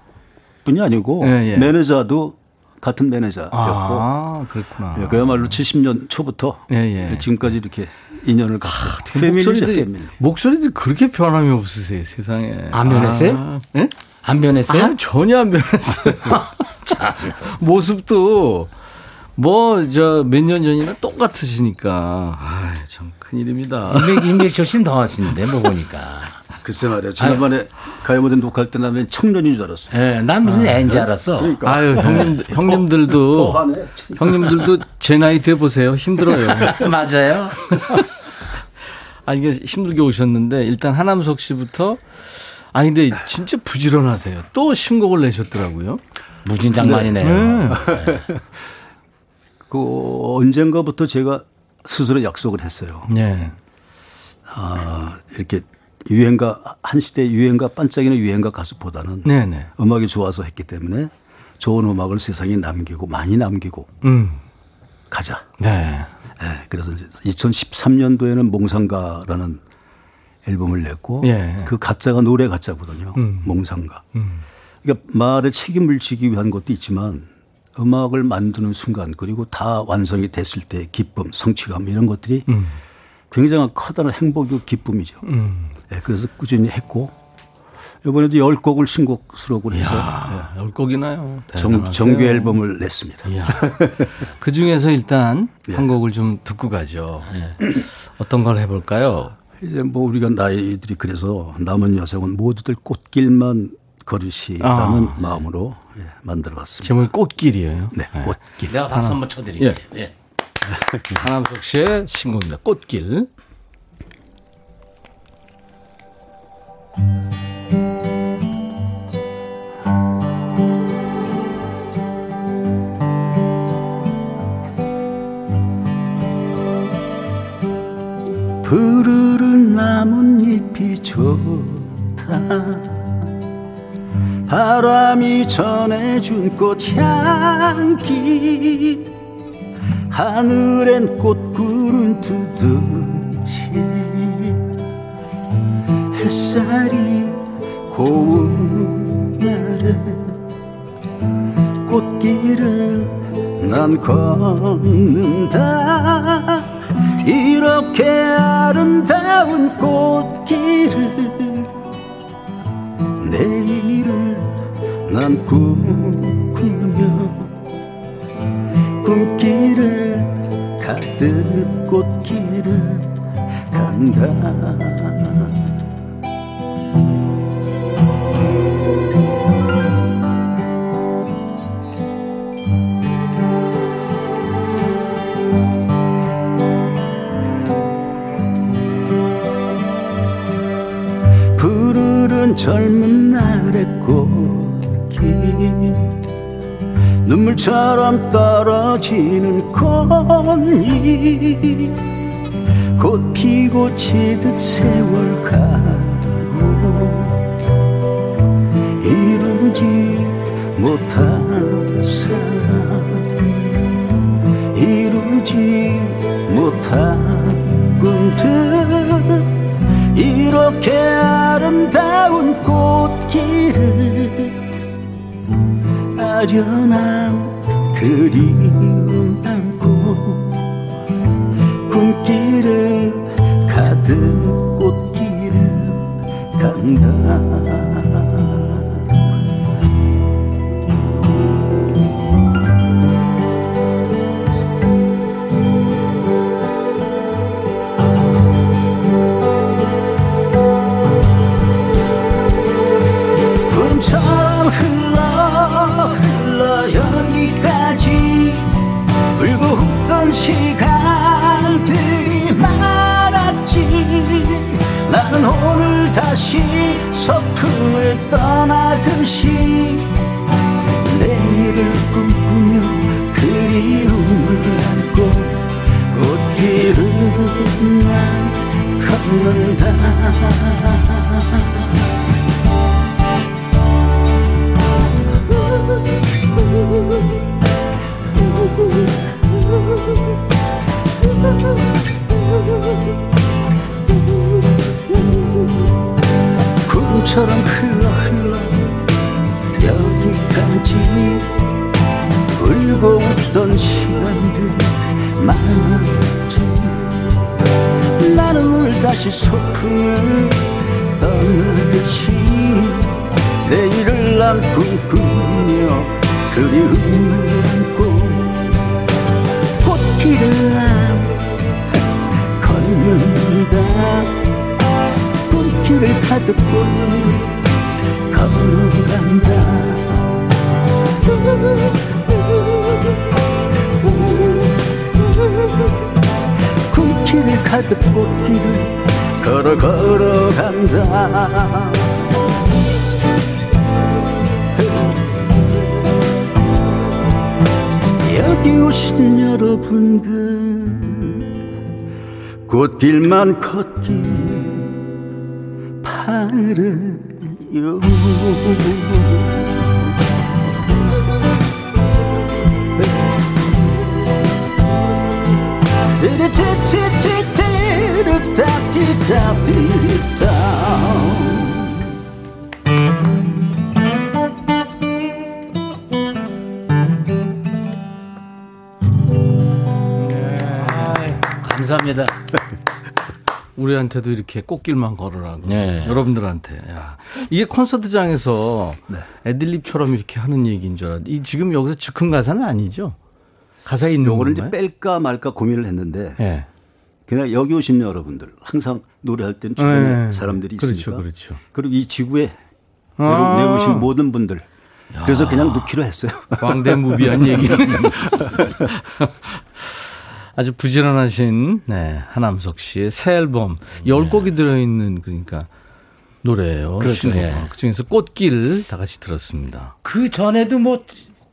분이 아니고 예, 예. 매니저도 같은 매니저였고 아 그렇구나. 예, 그야말로 70년 초부터 예, 예. 지금까지 이렇게 인연을 갖고 그 패밀리죠 목소리들이 패밀리. 목소리들 그렇게 변함이 없으세요 세상에. 안 변했어요? 아, 예? 안 변했어요? 아, 전혀 안 변했어요. [laughs] [laughs] 모습도 뭐 저 몇 년 전이나 똑같으시니까 아참 큰일입니다. 인맥 인맥 훨씬 더 하시는데 뭐 보니까. 글쎄 말이야. 지난번에 가요 무대 녹화할 때 나면 청년인 줄 알았어. 예, 난 무슨 애인지 알았어. 그러니까. 아유 형님 형님들도 더하네. 형님들도 제 나이 돼 보세요 힘들어요. [laughs] 맞아요. [laughs] 아 이게 힘들게 오셨는데 일단 하남석 씨부터 아 근데 진짜 부지런하세요. 또 신곡을 내셨더라고요. 무진장만이네요. 네. [laughs] 그 언젠가부터 제가 스스로 약속을 했어요. 네. 아, 이렇게 유행가 한 시대 유행가 반짝이는 유행가 가수보다는 네네. 음악이 좋아서 했기 때문에 좋은 음악을 세상에 남기고 많이 남기고 음. 가자. 네. 예, 그래서 이제 2013년도에는 몽상가라는 앨범을 냈고 예. 그 가짜가 노래 가짜거든요. 음. 몽상가. 음. 그러니까 말에 책임을 지기 위한 것도 있지만 음악을 만드는 순간 그리고 다 완성이 됐을 때 기쁨, 성취감 이런 것들이 음. 굉장한 커다란 행복이고 기쁨이죠. 음. 예, 그래서 꾸준히 했고 이번에도 열 곡을 신곡 수록을 해서 야, 열 곡이나요? 예, 정, 정규 앨범을 냈습니다. 그 중에서 일단 [laughs] 예. 한 곡을 좀 듣고 가죠. 예. 어떤 걸 해볼까요? 이제 뭐 우리가 나이들이 그래서 남은 여성은 모두들 꽃길만 걸으시라는 아. 마음으로 예, 만들어봤습니다. 제목이 꽃길이에요. 네, 꽃길. 내가 박수 한번 쳐드릴게요. 예. 하남석 씨의 신곡입니다. 꽃길. 푸르른 나뭇잎이 좋다 바람이 전해준 꽃향기. 하늘엔 꽃구름 두듯이. 햇살이 고운 날에 꽃길을 난 걷는다. 이렇게 아름다운 꽃 난 꿈꾸며 꿈길을 가득 꽃길을 간다. 젊은 날의 꽃 물처럼 떨어지는 꽃잎 곧 피고 지듯 세월 가고 이루지 못한 사랑 이루지 못한 꿈들. 이렇게 아름다운 꽃길을 아련한 그리 바래요 감사합니다. [laughs] 우리한테도 이렇게 꽃길만 걸으라고. 네. 여러분들한테. 야. 이게 콘서트장에서 애들립처럼 이렇게 하는 얘기인 줄 알았는데, 이 지금 여기서 즉흥 가사는 아니죠? 가사에 있는 요거를 이제? 뺄까 말까 고민을 했는데 예. 그냥 여기 오신 여러분들 항상 노래할 때는 주변에 네. 사람들이 그렇죠, 있으니까 그렇죠. 리고 이 지구에 아. 내려 오신 모든 분들 그래서 그냥 넣기로 했어요. 광대무비한 얘기. [laughs] 아주 부지런하신 네, 하남석 씨의 새 앨범 열 곡이 들어있는 그러니까 노래예요. 그렇죠, 신곡. 예. 그중에서 꽃길 다 같이 들었습니다. 그 전에도 뭐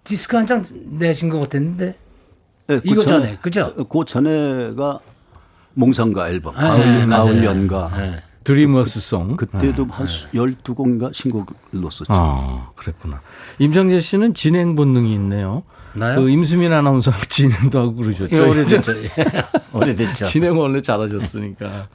디스크 한 장 내신 것 같았는데 네, 그 이거 전에- 전에, 그죠? 그 전에가 몽상가 앨범 네, 가을, 맞아요. 가을 연가 네. 드리머스송. 그 때도 한 12곡인가 신곡을 넣었었죠. 아, 그랬구나. 임창재 씨는 진행 본능이 있네요. 나요? 그 임수민 아나운서 [laughs] 진행도 하고 그러셨죠. 예, 오래됐죠. [laughs] 예. 오래됐죠. [laughs] 진행 원래 잘하셨으니까.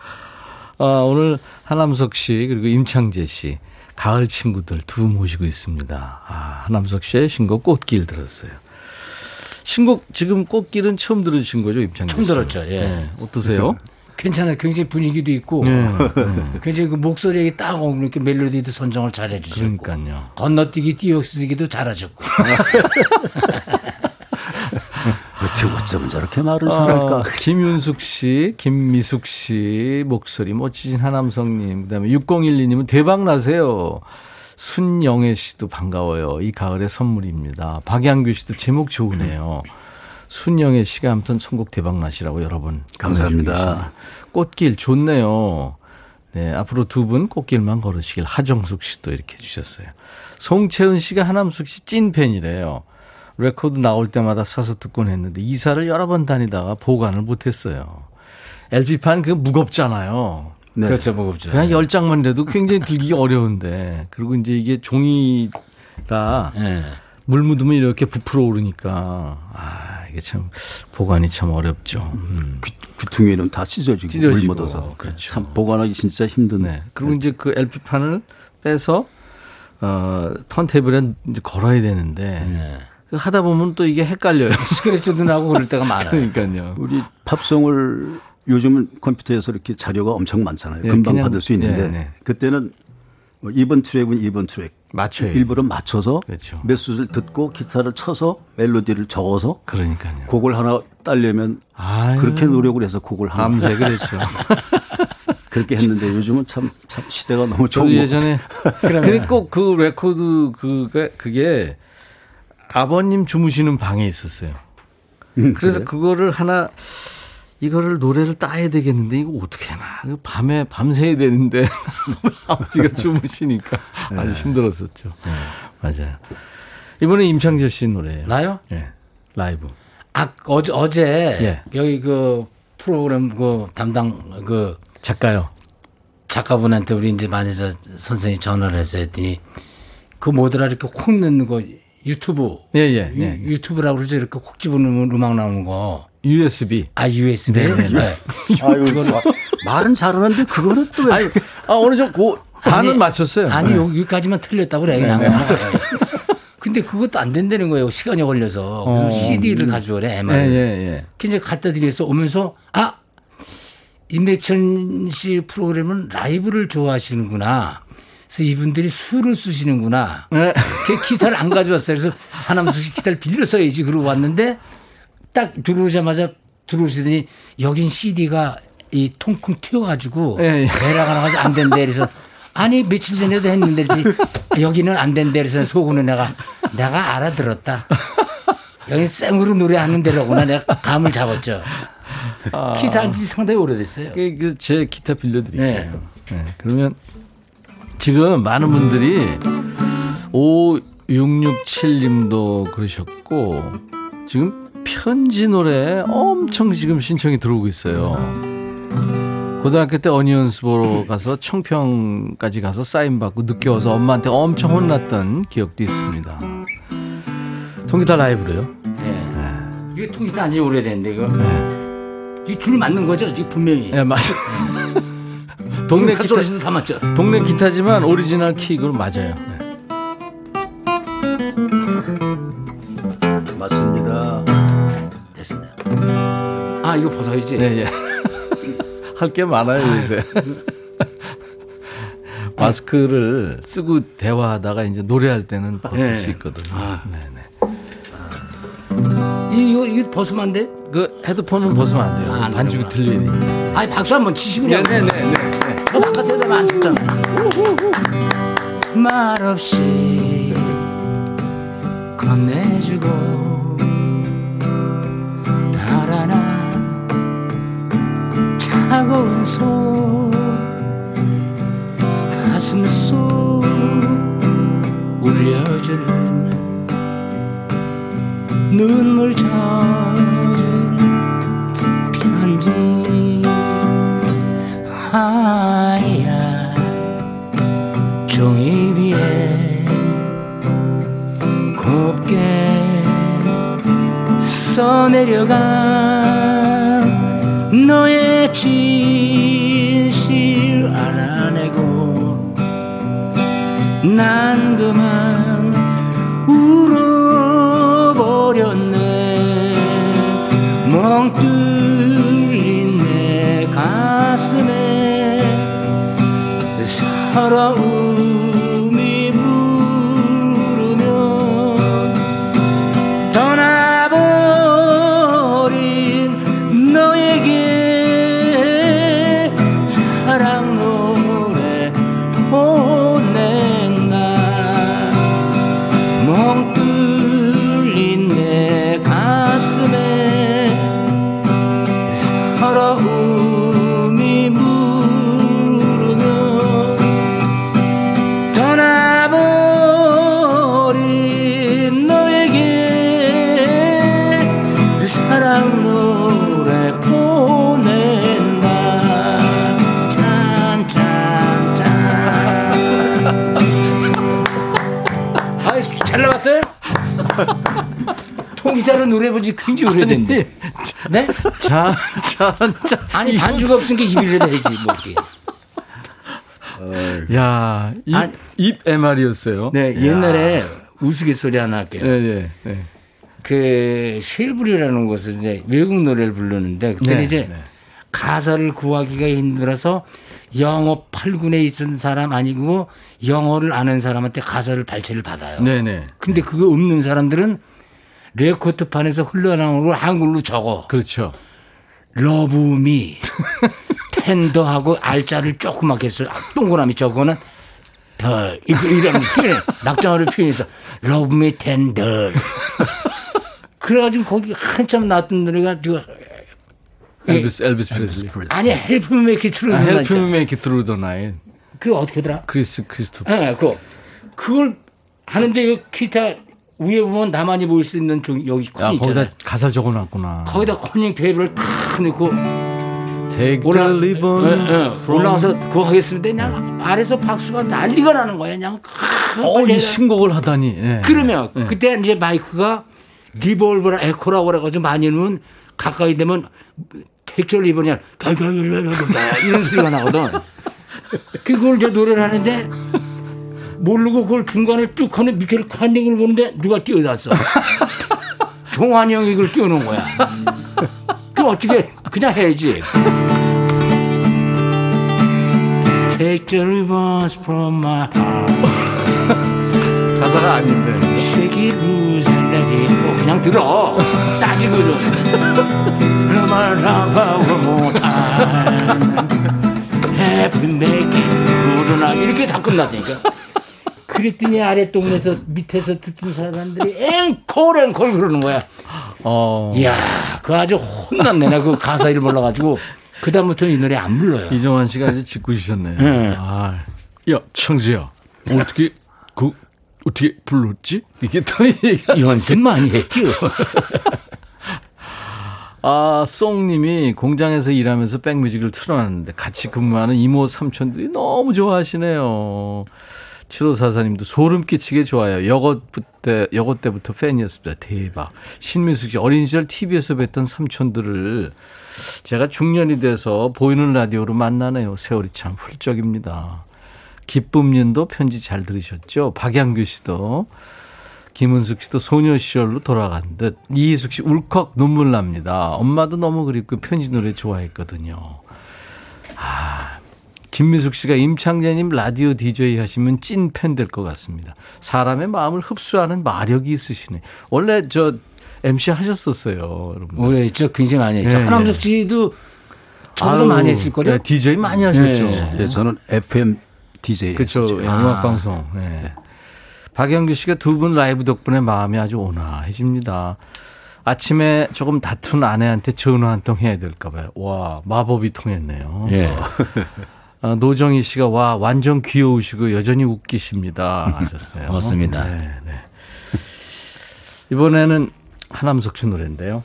아, 오늘 하남석 씨 그리고 임창재 씨 가을 친구들 두 분 모시고 있습니다. 아, 하남석 씨의 신곡 꽃길 들었어요. 신곡 지금 꽃길은 처음 들으신 거죠, 임창재 씨? 처음 들었죠, 예. 네, 어떠세요? 괜찮아요. 굉장히 분위기도 있고 네, 굉장히 그 목소리에 딱 오고 이렇게 멜로디도 선정을 잘 해주셨고 그러니까요. 건너뛰기 띄어쓰기도 잘하셨고 어떻게 어쩌면 저렇게 말을 잘할까. 아, 김윤숙 씨, 김미숙 씨 목소리 멋지신 하남성님, 그다음에 6012님은 대박 나세요. 순영애 씨도 반가워요. 이 가을의 선물입니다. 박양규 씨도 제목 좋으네요. 순영애 씨가 아무튼 선곡 대박 나시라고 여러 분 감사합니다. 꽃길 좋네요. 네, 앞으로 두 분 꽃길만 걸으시길 하정숙 씨도 이렇게 해주셨어요. 송채은 씨가 하남숙 씨 찐팬이래요. 레코드 나올 때마다 사서 듣곤 했는데 이사를 여러 번 다니다가 보관을 못했어요. LP판 그 무겁잖아요. 네. 그렇죠, 무겁죠. 그냥 열 장만 돼도 굉장히 들기 어려운데 그리고 이제 이게 종이라 예. 물 묻으면 이렇게 부풀어 오르니까 아 이게 참 보관이 참 어렵죠. 음. 귀퉁이는 다 찢어지고, 찢어지고, 물 묻어서 그렇죠. 참 보관하기 진짜 힘든. 네. 그리고 이제 그 LP판을 빼서 어 턴테이블에 이제 걸어야 되는데 예. 그 하다 보면 또 이게 헷갈려요. [laughs] 스크래치도 나고 그럴 때가 많아요. 그러니까요. 우리 팝송을 요즘은 컴퓨터에서 이렇게 자료가 엄청 많잖아요. 예, 금방 그냥- 받을 수 있는데 네, 네. 그때는 뭐 2번 트랙은 2번 트랙 맞춰요. 일부러 맞춰서 그렇죠. 몇 수를 듣고 기타를 쳐서 멜로디를 적어서 그러니까요. 곡을 하나 따려면 아유, 그렇게 노력을 해서 곡을 하나 밤새 그랬죠. [laughs] 그렇게 했는데 요즘은 참, 참 시대가 너무 좋은 것 예전에 근데 꼭그 레코드 그게 그게 아버님 주무시는 방에 있었어요. 음, 그래서 그래요? 그거를 하나 이거를 노래를 따야 되겠는데 이거 어떻게 이거 밤에 밤새야 되는데 [laughs] 아버지가 주무시니까 네. 아주 힘들었었죠. 맞아요. 이번에 임창제 씨 노래예요. 나요? 예. 라이브. 아 어제 어제 예. 여기 그 프로그램 그 담당 그 작가요. 작가분한테 우리 이제 마네저 선생이 전화를 해서 했더니 그 뭐더라 이렇게 콕 넣는 거 유튜브 예, 예, 예. 유, 튜브라고 그러죠 이렇게 콕 집어넣으면 음악 나오는 거. USB. 아 USB. 네, 네, 네. 아유, 저, 말은 잘하는데 그거는 또 왜? 아니, 아, 어느 정도 반은 맞췄어요. 아니 네. 여기까지만 틀렸다고 그래 그냥. [laughs] 근데 그것도 안 된다는 거예요. 시간이 걸려서 어. 무슨 CD를 가져오래 예, MR. 예, 예. 이제 갖다 드려서 오면서 아 임백천 씨 프로그램은 라이브를 좋아하시는구나. 그래서 이분들이 술을 쓰시는구나. 네. 그 기타를 안 가져왔어요. 그래서 하남수 씨 기타를 빌려 써야지 그러고 왔는데 딱 들어오자마자 들어오시더니 여긴 CD가 이 통쿵 튀어가지고 예, 예. 배라가 나가서 안 된대. 그래서 아니 며칠 전에도 했는데 그랬더니 여기는 안 된대. 그래서 속으로 내가 내가 알아들었다. 여기 생으로 노래하는 데로구나 내가 감을 잡았죠. 기타 한지 상당히 오래됐어요. 그, 그, 제 기타 빌려드릴게요. 네. 네, 그러면 지금 많은 분들이 5667님도 그러셨고 지금 편지 노래 엄청 지금 신청이 들어오고 있어요. 고등학교 때 어니언스 보러 가서 청평까지 가서 사인 받고 늦게 와서 엄마한테 엄청 혼났던 기억도 있습니다. 통기타 라이브로요? 예. 이게 통기타 안지 오래됐는데 이거 이줄 맞는 거죠? 지금 분명히. 네, 맞아. 동네 기타, 소리도 다 맞죠? 동네 기타지만 오리지널 킥으로 맞아요. 네. 맞습니다. 됐습니다. 아 이거 벗어야지. 예, 예. [laughs] 할게 많아요, 요새. [laughs] 마스크를 쓰고 대화하다가 이제 노래할 때는 벗을 네. 수 있거든요. 네, 네. 이거 이거 벗으면 안 돼? 그 헤드폰은 벗으면 안 돼요. 아, 안 반죽이 되니까. 아니 박수 한번 치시면 네, 네, 네, 네. 너 바깥에 나면 안 듣잖아. 말 없이 건네주고 달아나 차가운 손 가슴 속 울려주는 눈물 젖은 편지 하얀 종이 위에 곱게 써내려간 너의 진실 알아내고 난 그만 서러 노래 본지 굉장히 오래됐는데 네? 자, 자, 자. 아니 반주가 없으니까 입이라도 해야지 뭐 이렇게 야, 입, 아니. 입 MR이었어요. 네 옛날에 우스갯소리 하나 할게요 예, 예, 예. 그 쉘부르라는 곳에서 이제 외국 노래를 부르는데 그때 네, 이제 네. 가사를 구하기가 힘들어서 영어 8군에 있은 사람 아니고 영어를 아는 사람한테 가사를 발췌를 받아요. 네네. 근데 그거 없는 사람들은 레코드판에서 흘러나오는 걸 한글로 적어. 그렇죠. Love me [laughs] tender하고 R자를 조그맣게 써 동그라미 적어는 덜 이거 이런 표현 낙장어를 표현해서 Love me tender 그래가지고 거기 한참 나왔던 노래가 누가 엘비스, 엘비스 프레슬리. 아니 Help me make it through 아, 아, Help me make it through the night. 그거 어떻게 더라? 크리스 크리스토퍼. 예, 그거 그걸 하는데 이 기타 위에 보면 나만이 보일 수 있는 저 여기 야, 콘 있잖아요. 거기다 가사를 적어놨구나. 거기다 코닝 테이블을 탁 넣고 올라, 예, 예. 올라가서 그거 하겠습니다. 그냥 아래서 박수가 난리가 나는 거야. 그냥 어, 이. 신곡을 하다니. 예. 그러면 예. 그때 이제 마이크가 리볼브라 에코라고 그래가지고 많이는 가까이 되면 택절 리본이야 이런 소리가 나거든. 그걸 이제 노래를 하는데 모르고 그걸 중간에 쭉 하는 미켈 칸닝을 보는데 누가 뛰어났어. 종환이 형이 이걸 끼워놓은 거야. 그 어떻게 그냥 해야지. Take the ribbons from my heart. 가사가 아닌데. Shake it loose and let it go. 그냥 들어. 그만 한번 more time. Happy good night. 이렇게 다 끝났다니까. 그랬더니 아래 동네에서 밑에서 듣던 사람들이 앵콜 앵콜 그러는 거야. 어. 이야, 그 아주 혼났네. 나 그 가사 를 몰라가지고. 그 다음부터는 이 노래 안 불러요. 이정환 씨가 짓고 주셨네요. 네. 아, 야, 청지야. 어떻게, 그, 어떻게 불렀지? 이게 또 얘기가. 연습 많이 했죠. 아, 쏭님이 공장에서 일하면서 백뮤직을 틀어놨는데 같이 근무하는 이모 삼촌들이 너무 좋아하시네요. 7544님도 소름 끼치게 좋아요. 여고 때, 여고 때부터 팬이었습니다. 대박. 신민숙 씨, 어린 시절 TV에서 뵀던 삼촌들을 제가 중년이 돼서 보이는 라디오로 만나네요. 세월이 참 훌쩍입니다. 기쁨님도 편지 잘 들으셨죠? 박양규 씨도. 김은숙 씨도 소녀 시절로 돌아간 듯. 이희숙 씨 울컥 눈물 납니다. 엄마도 너무 그립고 편지 노래 좋아했거든요. 아, 김민숙 씨가 임창재님 라디오 DJ 하시면 찐팬 될 것 같습니다. 사람의 마음을 흡수하는 마력이 있으시네. 원래 저 MC 하셨었어요, 여러분. 오래 했죠. 굉장히 많이 했죠. 네, 하남석 씨도 저보다 아유, 많이 했을 거요. 네, DJ 많이 하셨죠. 네. 예, 저는 FM DJ. 그렇죠. 음악 방송. 네. 박영규 씨가 두 분 라이브 덕분에 마음이 아주 온화해집니다. 아침에 조금 다툰 아내한테 전화 한 통 해야 될까 봐요. 와, 마법이 통했네요. 예. [laughs] 아, 노정희 씨가 와, 완전 귀여우시고 여전히 웃기십니다. 하셨어요. 고맙습니다. 네, 네. 이번에는 하남석 씨 노래인데요.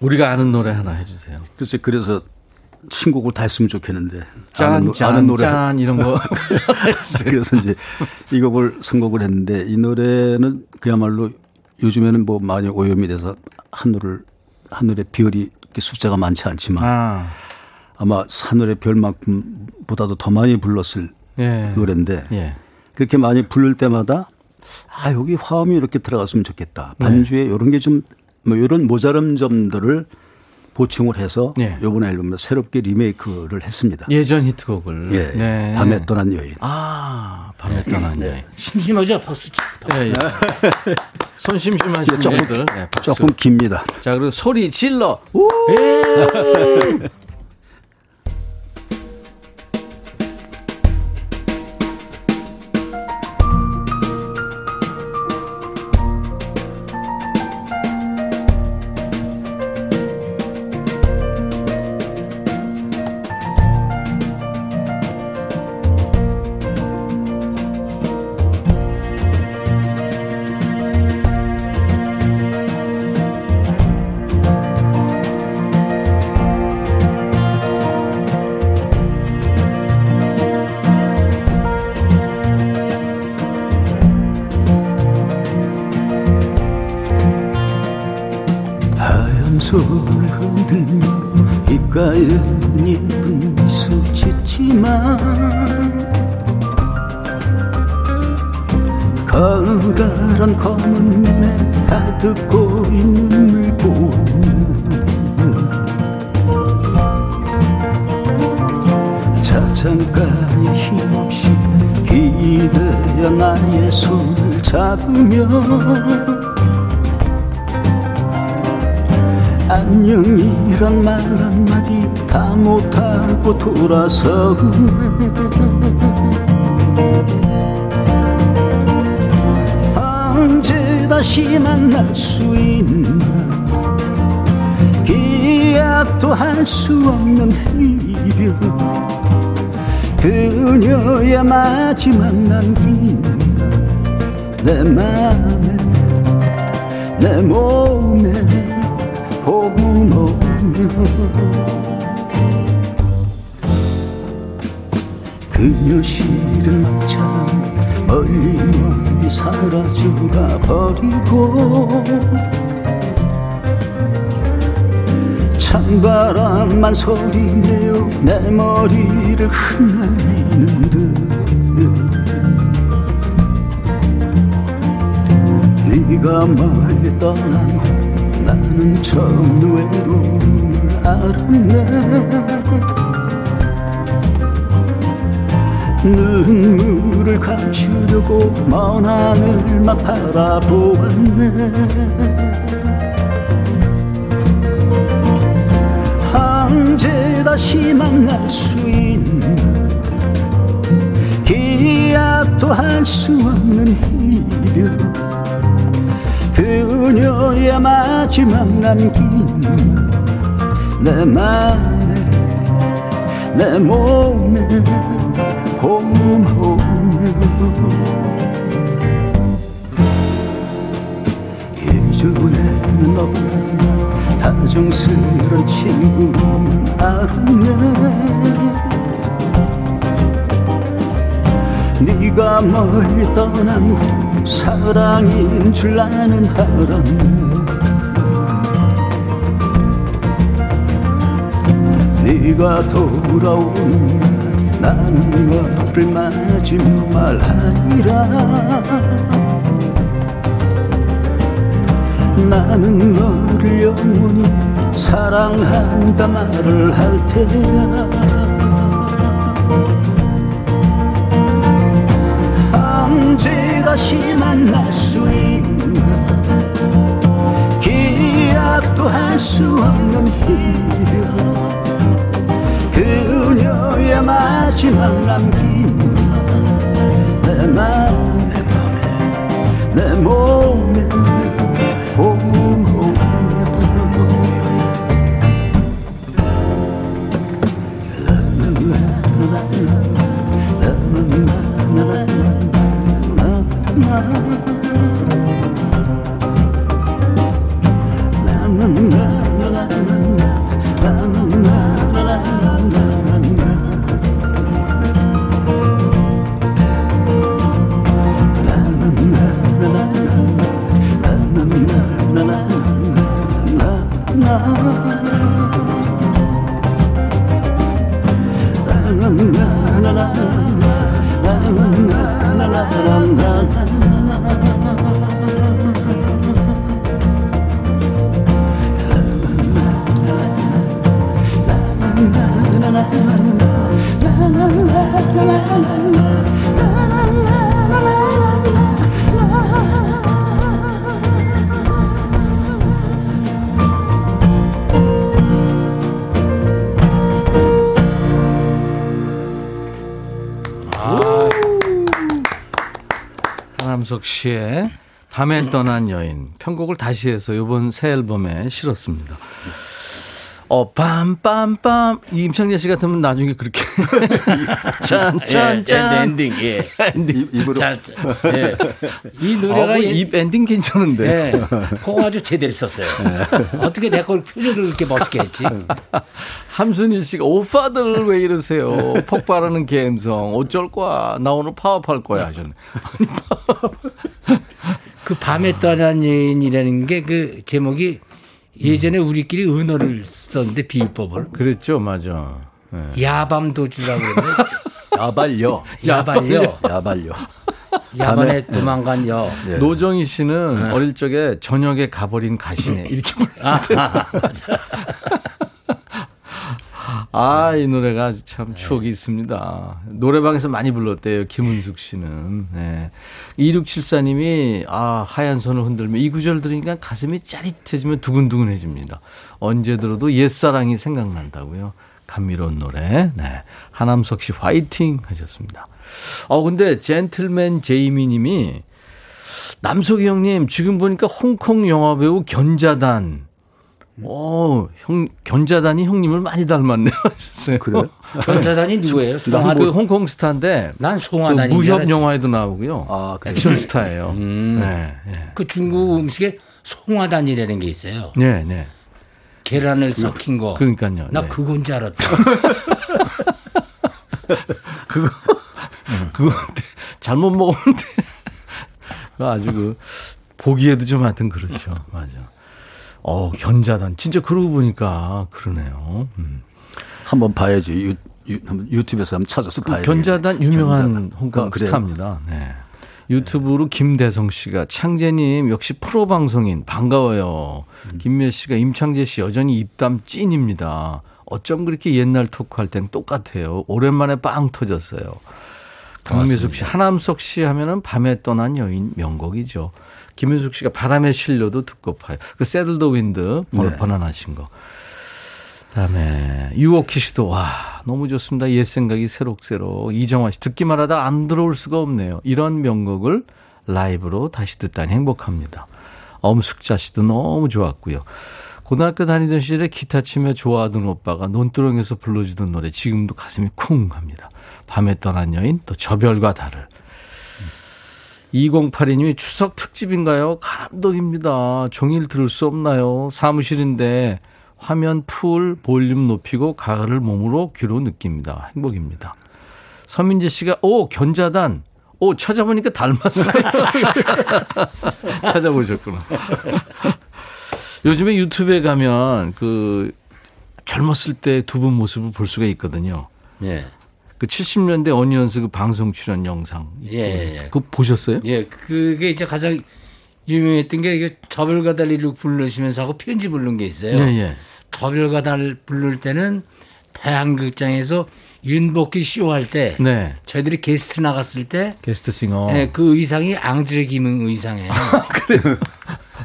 우리가 아는 노래 하나 해주세요. 글쎄 그래서 신곡을 다 했으면 좋겠는데 짠, 아는, 노- 짠, 아는 노래 짠, 이런 거. [laughs] 그래서 이제 이 곡을 선곡을 했는데 이 노래는 그야말로 요즘에는 뭐 많이 오염이 돼서 하늘을 하늘의 별이 이렇게 숫자가 많지 않지만 아, 아마 하늘의 별만큼 보다도 더 많이 불렀을 예. 노래인데 예. 그렇게 많이 부를 때마다 아 여기 화음이 이렇게 들어갔으면 좋겠다 네. 반주에 이런 게 좀 뭐 이런 모자람 점들을 보충을 해서 예. 이번 앨범에 새롭게 리메이크를 했습니다. 예전 히트곡을. 예, 네. 밤에 떠난 여인. 아, 밤에 떠난 여인. 심심하죠? 박수 치. 예, 예. [laughs] 손 심심하신 조금- 분들. 네. 조금 깁니다. 자, 그리고 소리 질러. 우! 하 [laughs] 입가엔 예쁜 짓지만 거울한 검은 눈에 가득 고인 눈물 보면 자장가에 힘없이 기대어 나의 손을 잡으며 안녕이란 말 한마디 다 못하고 돌아서네 언제 다시 만날 수 있나? 기약도 할 수 없는 이별. 그녀의 마지막 남긴 내 맘에 내 몸에 봄오며 그녀 실은 막참 멀리 멀리 사라져가 버리고 찬바람만 소리내어 내 머리를 흩날리는 듯. 네가 멀리 떠난 후 나는 처음 외로움을 알았네 눈물을 감추려고 먼 하늘만 바라보았네. 언제 다시 만날 수 있나 기약도 할 수 없는 이별 그녀의 마지막 남긴 내 맘에 내몸 에 봄오며 예전에는 너 다정스런 친구는 알았네. 네가 멀리 떠난 후 사랑인 줄 나는 알았네 네가 날 나는 너를 맞으며 말하리라. 나는 너를 영원히 사랑한다 말을 할 테야. 언제 다시 만날 수 있나 기약도 할 수 없는 희열 마지막 남긴 내 맘, 내 맘에 내 몸 하남석 씨의 밤에 떠난 여인 편곡을 다시 해서 이번 새 앨범에 실었습니다. 어, 빰빰빰. 임창제 씨 같으면 나중에 그렇게. [laughs] 짠 짠짠. 엔딩, 예. [laughs] 엔딩. 입으로. 자, 자, 예. 이 아, 노래가 뭐 예, 입 엔딩 괜찮은데. 예, [laughs] 그거 아주 제대로 썼어요. 어떻게 내 걸 표정을 이렇게 멋있게 했지? 함순일 씨가 오빠들 왜 이러세요? 폭발하는 감성. 어쩔 거야? 나 오늘 파업할 거야. 하셨네. 그 밤에 떠난 여인이라는 게 그 제목이 예전에 우리끼리 은어를 썼는데 비유법을. 그랬죠 맞아. 네. 야밤 도주라고 그러는데 [laughs] 야발려. 야발요 야발려. 야밤에 도망간 여. 네. 노정희 씨는 어릴 적에 저녁에 가버린 가시네. 이렇게 불러 아, 아, 아, 이 노래가 참 추억이 있습니다. 노래방에서 많이 불렀대요, 김은숙 씨는. 네. 2674님이, 아, 하얀 손을 흔들며 이 구절 들으니까 가슴이 짜릿해지면 두근두근해집니다. 언제 들어도 옛사랑이 생각난다고요. 감미로운 노래. 네. 하남석 씨 화이팅 하셨습니다. 어, 근데 젠틀맨 제이미 님이 남석이 형님, 지금 보니까 홍콩 영화배우 견자단. 오, 형, 견자단이 형님을 많이 닮았네요. [laughs] 그래요? 전사단이 누구예요? 그 송하단. 홍콩 스타인데 난그 송하단인 줄 무협. 영화에도 나오고요. 아? 액션 스타예요. 음. 네, 네. 그 중국 음식에 송화단이라는 게 있어요. 네, 네. 계란을 섞인 거. 그러니까요. 나 네. 그건 줄 알았다. [laughs] 그거 그거 잘못 먹었는데 [laughs] 아주 그 보기에도 좀 하여튼 그렇죠. 맞아. 어, 견자단. 진짜 그러고 보니까 그러네요. 음. 한번 봐야지 유, 유, 유튜브에서 한번 찾아서 그 봐야지 견자단 유명한 견자단. 홍콩 아? 스타입니다. 네. 유튜브로 김대성 씨가 창재님 역시 프로 방송인 반가워요. 음. 김미애 씨가 임창재 씨 여전히 입담 찐입니다. 어쩜 그렇게 옛날 토크할 땐 똑같아요. 오랜만에 빵 터졌어요. 강미숙 씨, 하남석 씨 하면은 밤에 떠난 여인 명곡이죠. 김윤숙 씨가 바람에 실려도 듣고 파요. 그 새들 더 윈드 번- 네. 번안하신 거. 그다음에 유오키 씨도 와 너무 좋습니다. 옛 생각이 새록새록 이정화 씨 듣기만 하다 안 들어올 수가 없네요. 이런 명곡을 라이브로 다시 듣다니 행복합니다. 엄숙자 씨도 너무 좋았고요. 고등학교 다니던 시절에 기타 치며 좋아하던 오빠가 논두렁에서 불러주던 노래 지금도 가슴이 쿵 합니다. 밤에 떠난 여인 또 저별과 달을 2082님이 추석 특집인가요? 감동입니다. 종일 들을 수 없나요? 사무실인데 화면 풀 볼륨 높이고 가을을 몸으로 귀로 느낍니다. 행복입니다. 서민재 씨가 오 견자단 오 찾아보니까 닮았어요. [laughs] 찾아보셨구나. 요즘에 유튜브에 가면 그 젊었을 때 두 분 모습을 볼 수가 있거든요. 예. 그 70년대 어니언스 그 방송 출연 영상. 예, 예, 예. 그거 보셨어요? 예, 그게 이제 가장 유명했던 게 이게 저별가달리를 부르시면서 하고 편지 부른 게 있어요. 예, 예. 저별가달 부를 때는 대한극장에서 윤복희 쇼 할 때 네. 저희들이 게스트 나갔을 때 게스트 싱어. 예, 그 의상이 앙드레 김응 의상이에요. [laughs] 그래요?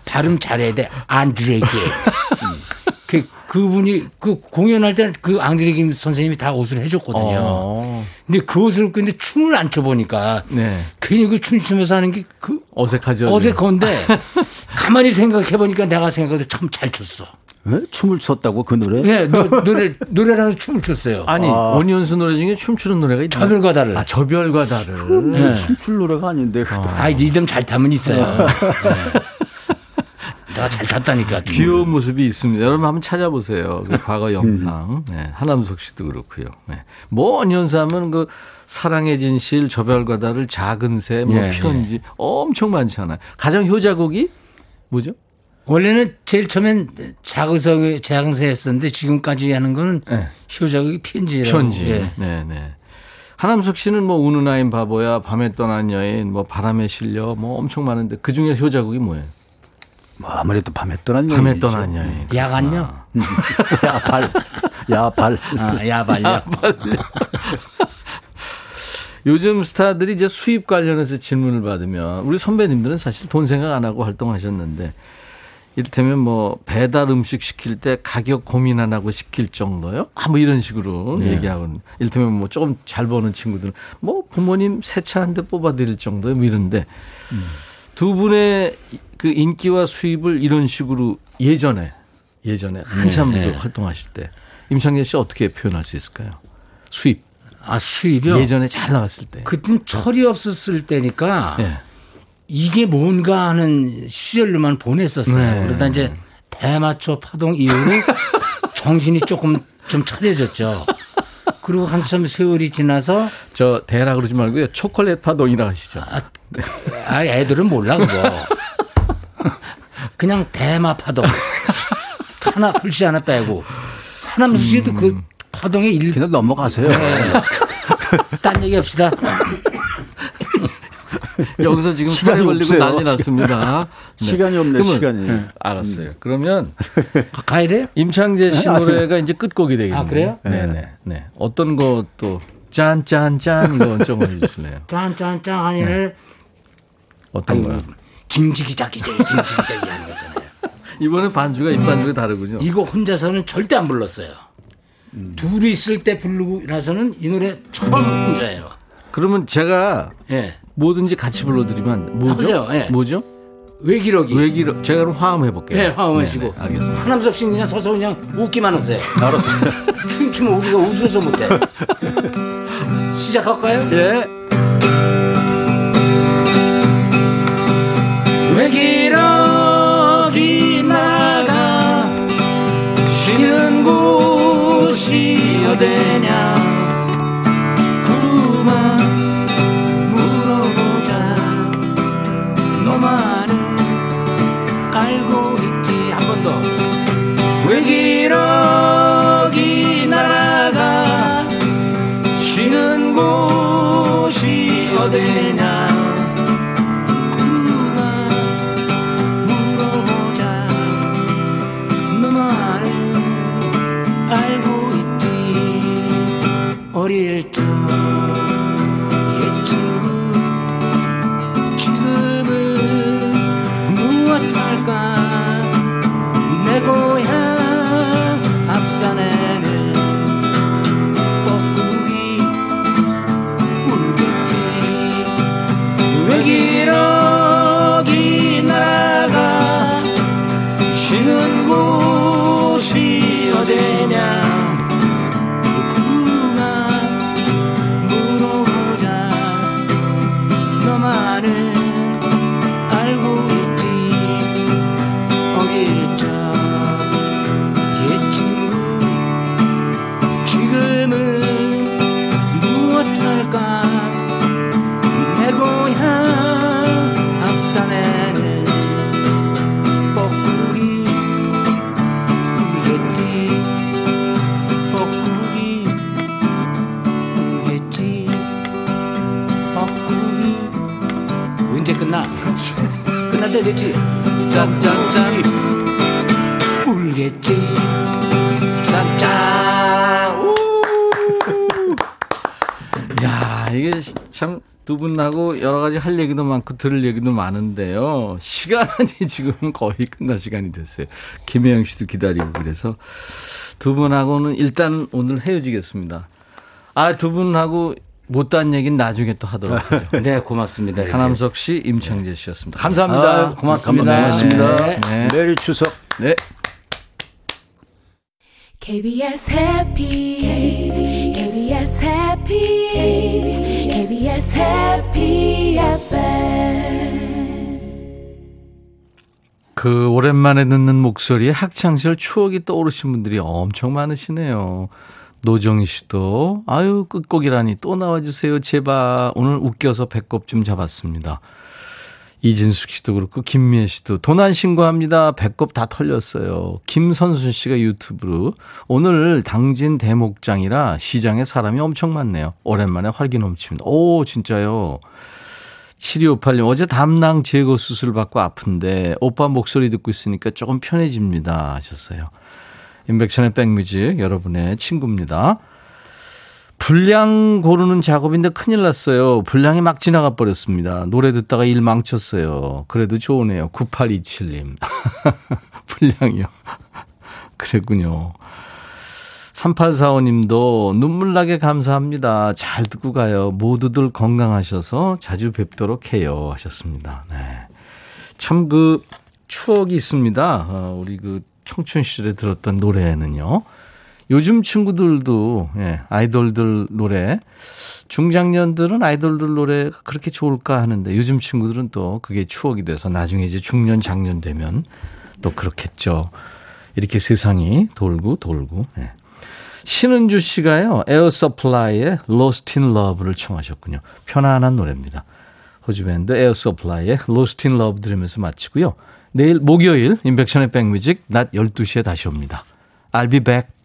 발음 잘해야 돼. 안드레 김. [laughs] 음. 그 그분이 그 공연할 때 그 앙드레 김 선생님이 다 옷을 해줬거든요. 어. 근데 그 옷을 입고 있는데 춤을 안 춰보니까 네. 괜히 그 춤 추면서 하는 게 그 어색하죠. 어색한데 [laughs] 가만히 생각해 보니까 내가 생각해도 참잘 췄어. 왜? 춤을 췄다고 그 노래? 예, 노, 노래 노래라는 춤을 췄어요. 아니 어니언스 노래 중에 춤추는 노래가 있나요? 저별과 달을. 아 저별과 달을. 네. 춤출 노래가 아닌데. 아, 리듬 잘 타면 있어요. 네. 내가 잘 탔다니까. 귀여운 모습이 있습니다. 여러분 한번 찾아보세요. 그 [laughs] 과거 영상. 네, 하남석 씨도 그렇고요. 네. 뭐 어니언스 하면 그 사랑의 진실, 저별과 달을 작은 새, 뭐 예, 편지 엄청 많잖아요. 가장 효자곡이 뭐죠? 원래는 제일 처음엔 자그서 재앙세였었는데 지금까지 하는 거는 네. 효자극이 편지라고. 편지. 예. 네, 네. 하남석 씨는 뭐 우는 아인 바보야, 밤에 떠난 여인, 뭐 바람에 실려, 뭐 엄청 많은데 그 중에 효자곡이 뭐예요? 뭐 아무래도 밤에 떠난 밤에 여인이죠. 떠난 여인. 야간요? [laughs] 야, 발. 야, 발. 아, 야발요. 요즘 스타들이 이제 수입 관련해서 질문을 받으면 우리 선배님들은 사실 돈 생각 안 하고 활동하셨는데 이를테면 뭐 배달 음식 시킬 때 가격 고민 안 하고 시킬 정도요? 아, 뭐 이런 식으로 네. 얘기하고 이를테면 뭐 조금 잘 버는 친구들은 뭐 부모님 새 차 한 대 뽑아드릴 정도요? 뭐 이런데 두 분의 그 인기와 수입을 이런 식으로 예전에 예전에 한참 네, 그 네. 활동하실 때 임창재 씨 어떻게 표현할 수 있을까요? 수입 아, 수입이요? 예전에 잘 나갔을 때. 그땐 철이 없었을 때니까 예. 이게 뭔가 하는 시절로만 보냈었어요. 네. 그러다 이제 대마초 파동 이후로 [laughs] 정신이 조금 좀 차려졌죠. 그리고 한참 세월이 지나서 저 대라 그러지 말고요. 초콜릿 파동이라 하시죠. 아, 아, 애들은 몰라 그거. 그냥 대마 파동. 하나 글씨 하나 빼고 하남수 씨도 그 파동의 일. 그냥 넘어가세요. 딴 얘기 합시다. [laughs] 여기서 지금 시간이 걸리고 없어요. 난리 났습니다. 네. 시간 이 없네, 시간이. 네, 알았어요. 그러면 [laughs] 가야 돼요? 임창재 씨 아니, 노래가 이제 끝곡이 되겠네요. 아, 그래요? 네 네. 네. 어떤 것도 짠짠짠 이거 좀 [laughs] 해주실래요? 짠짠짠 하니네. 어떤 거요? 징지기자기자기 징지기자기 하는 거 있잖아요. 이번에 반주가 입 반주가 다르군요. 이거 혼자서는 절대 안 불렀어요. 둘이 있을 때 부르고 나서는 이 노래 처음 혼자예요. 그러면 제가 예. 뭐든지 같이 불러드리면 뭐죠? 해보세요. 예. 뭐죠? 외기록이. 외기로 제가 그럼 화음 해볼게요. 예, 화음하시고. 네네, 알겠습니다. 하남석 씨는 그냥 서서 그냥 웃기만 하세요. [laughs] 알았어요. 춤추면 우리가 웃어서 못해. [laughs] 시작할까요? 예. 외기록이 나가 쉬는 곳이 어디냐 됐지 짠짠짠 울겠지 짠짠 우. [laughs] 야, 이게 참 두 분하고 여러 가지 할 얘기도 많고 들을 얘기도 많은데요. 시간이 [laughs] 지금 거의 끝날 시간이 됐어요. 김혜영 씨도 기다리고 그래서 두 분하고는 일단 오늘 헤어지겠습니다. 아, 두 분하고 못한 얘기는 나중에 또 하도록 [laughs] 하죠. 네 고맙습니다 이렇게. 하남석 씨, 임창재 씨였습니다. 감사합니다. 아유, 고맙습니다. 고맙습니다. 네. 네. 메리 추석. 네. KBS 해피 KBS 해피 KBS 해피 FM 그 오랜만에 듣는 목소리에 학창시절 추억이 떠오르신 분들이 엄청 많으시네요. 노정희 씨도 아유 끝곡이라니 또 나와주세요 제발 오늘 웃겨서 배꼽 좀 잡았습니다. 이진숙 씨도 그렇고 김미애 씨도 도난 신고합니다. 배꼽 다 털렸어요. 김선순 씨가 유튜브로 오늘 당진 대목장이라 시장에 사람이 엄청 많네요. 오랜만에 활기 넘칩니다. 오 진짜요. 7258님, 어제 담낭 제거 수술 받고 아픈데, 오빠 목소리 듣고 있으니까 조금 편해집니다. 하셨어요. 인백션의 백뮤직, 여러분의 친구입니다. 분량 고르는 작업인데 큰일 났어요. 분량이 막 지나가 버렸습니다. 노래 듣다가 일 망쳤어요. 그래도 좋으네요. 9827님. 분량이요. [laughs] [laughs] 그랬군요. 3845님도 눈물나게 감사합니다. 잘 듣고 가요. 모두들 건강하셔서 자주 뵙도록 해요. 하셨습니다. 네. 참 그 추억이 있습니다. 어, 우리 그 청춘 시절에 들었던 노래는요. 요즘 친구들도 예, 아이돌들 노래 중장년들은 아이돌들 노래가 그렇게 좋을까 하는데 요즘 친구들은 또 그게 추억이 돼서 나중에 이제 중년 장년 되면 또 그렇겠죠. 이렇게 세상이 돌고 돌고. 예. 신은주 씨가요, 에어 서플라이의 Lost in Love를 청하셨군요. 편안한 노래입니다. 호주 밴드 에어 서플라이의 Lost in Love 들으면서 마치고요. 내일 목요일 임백천의 백뮤직 낮 12시에 다시 옵니다. I'll be back.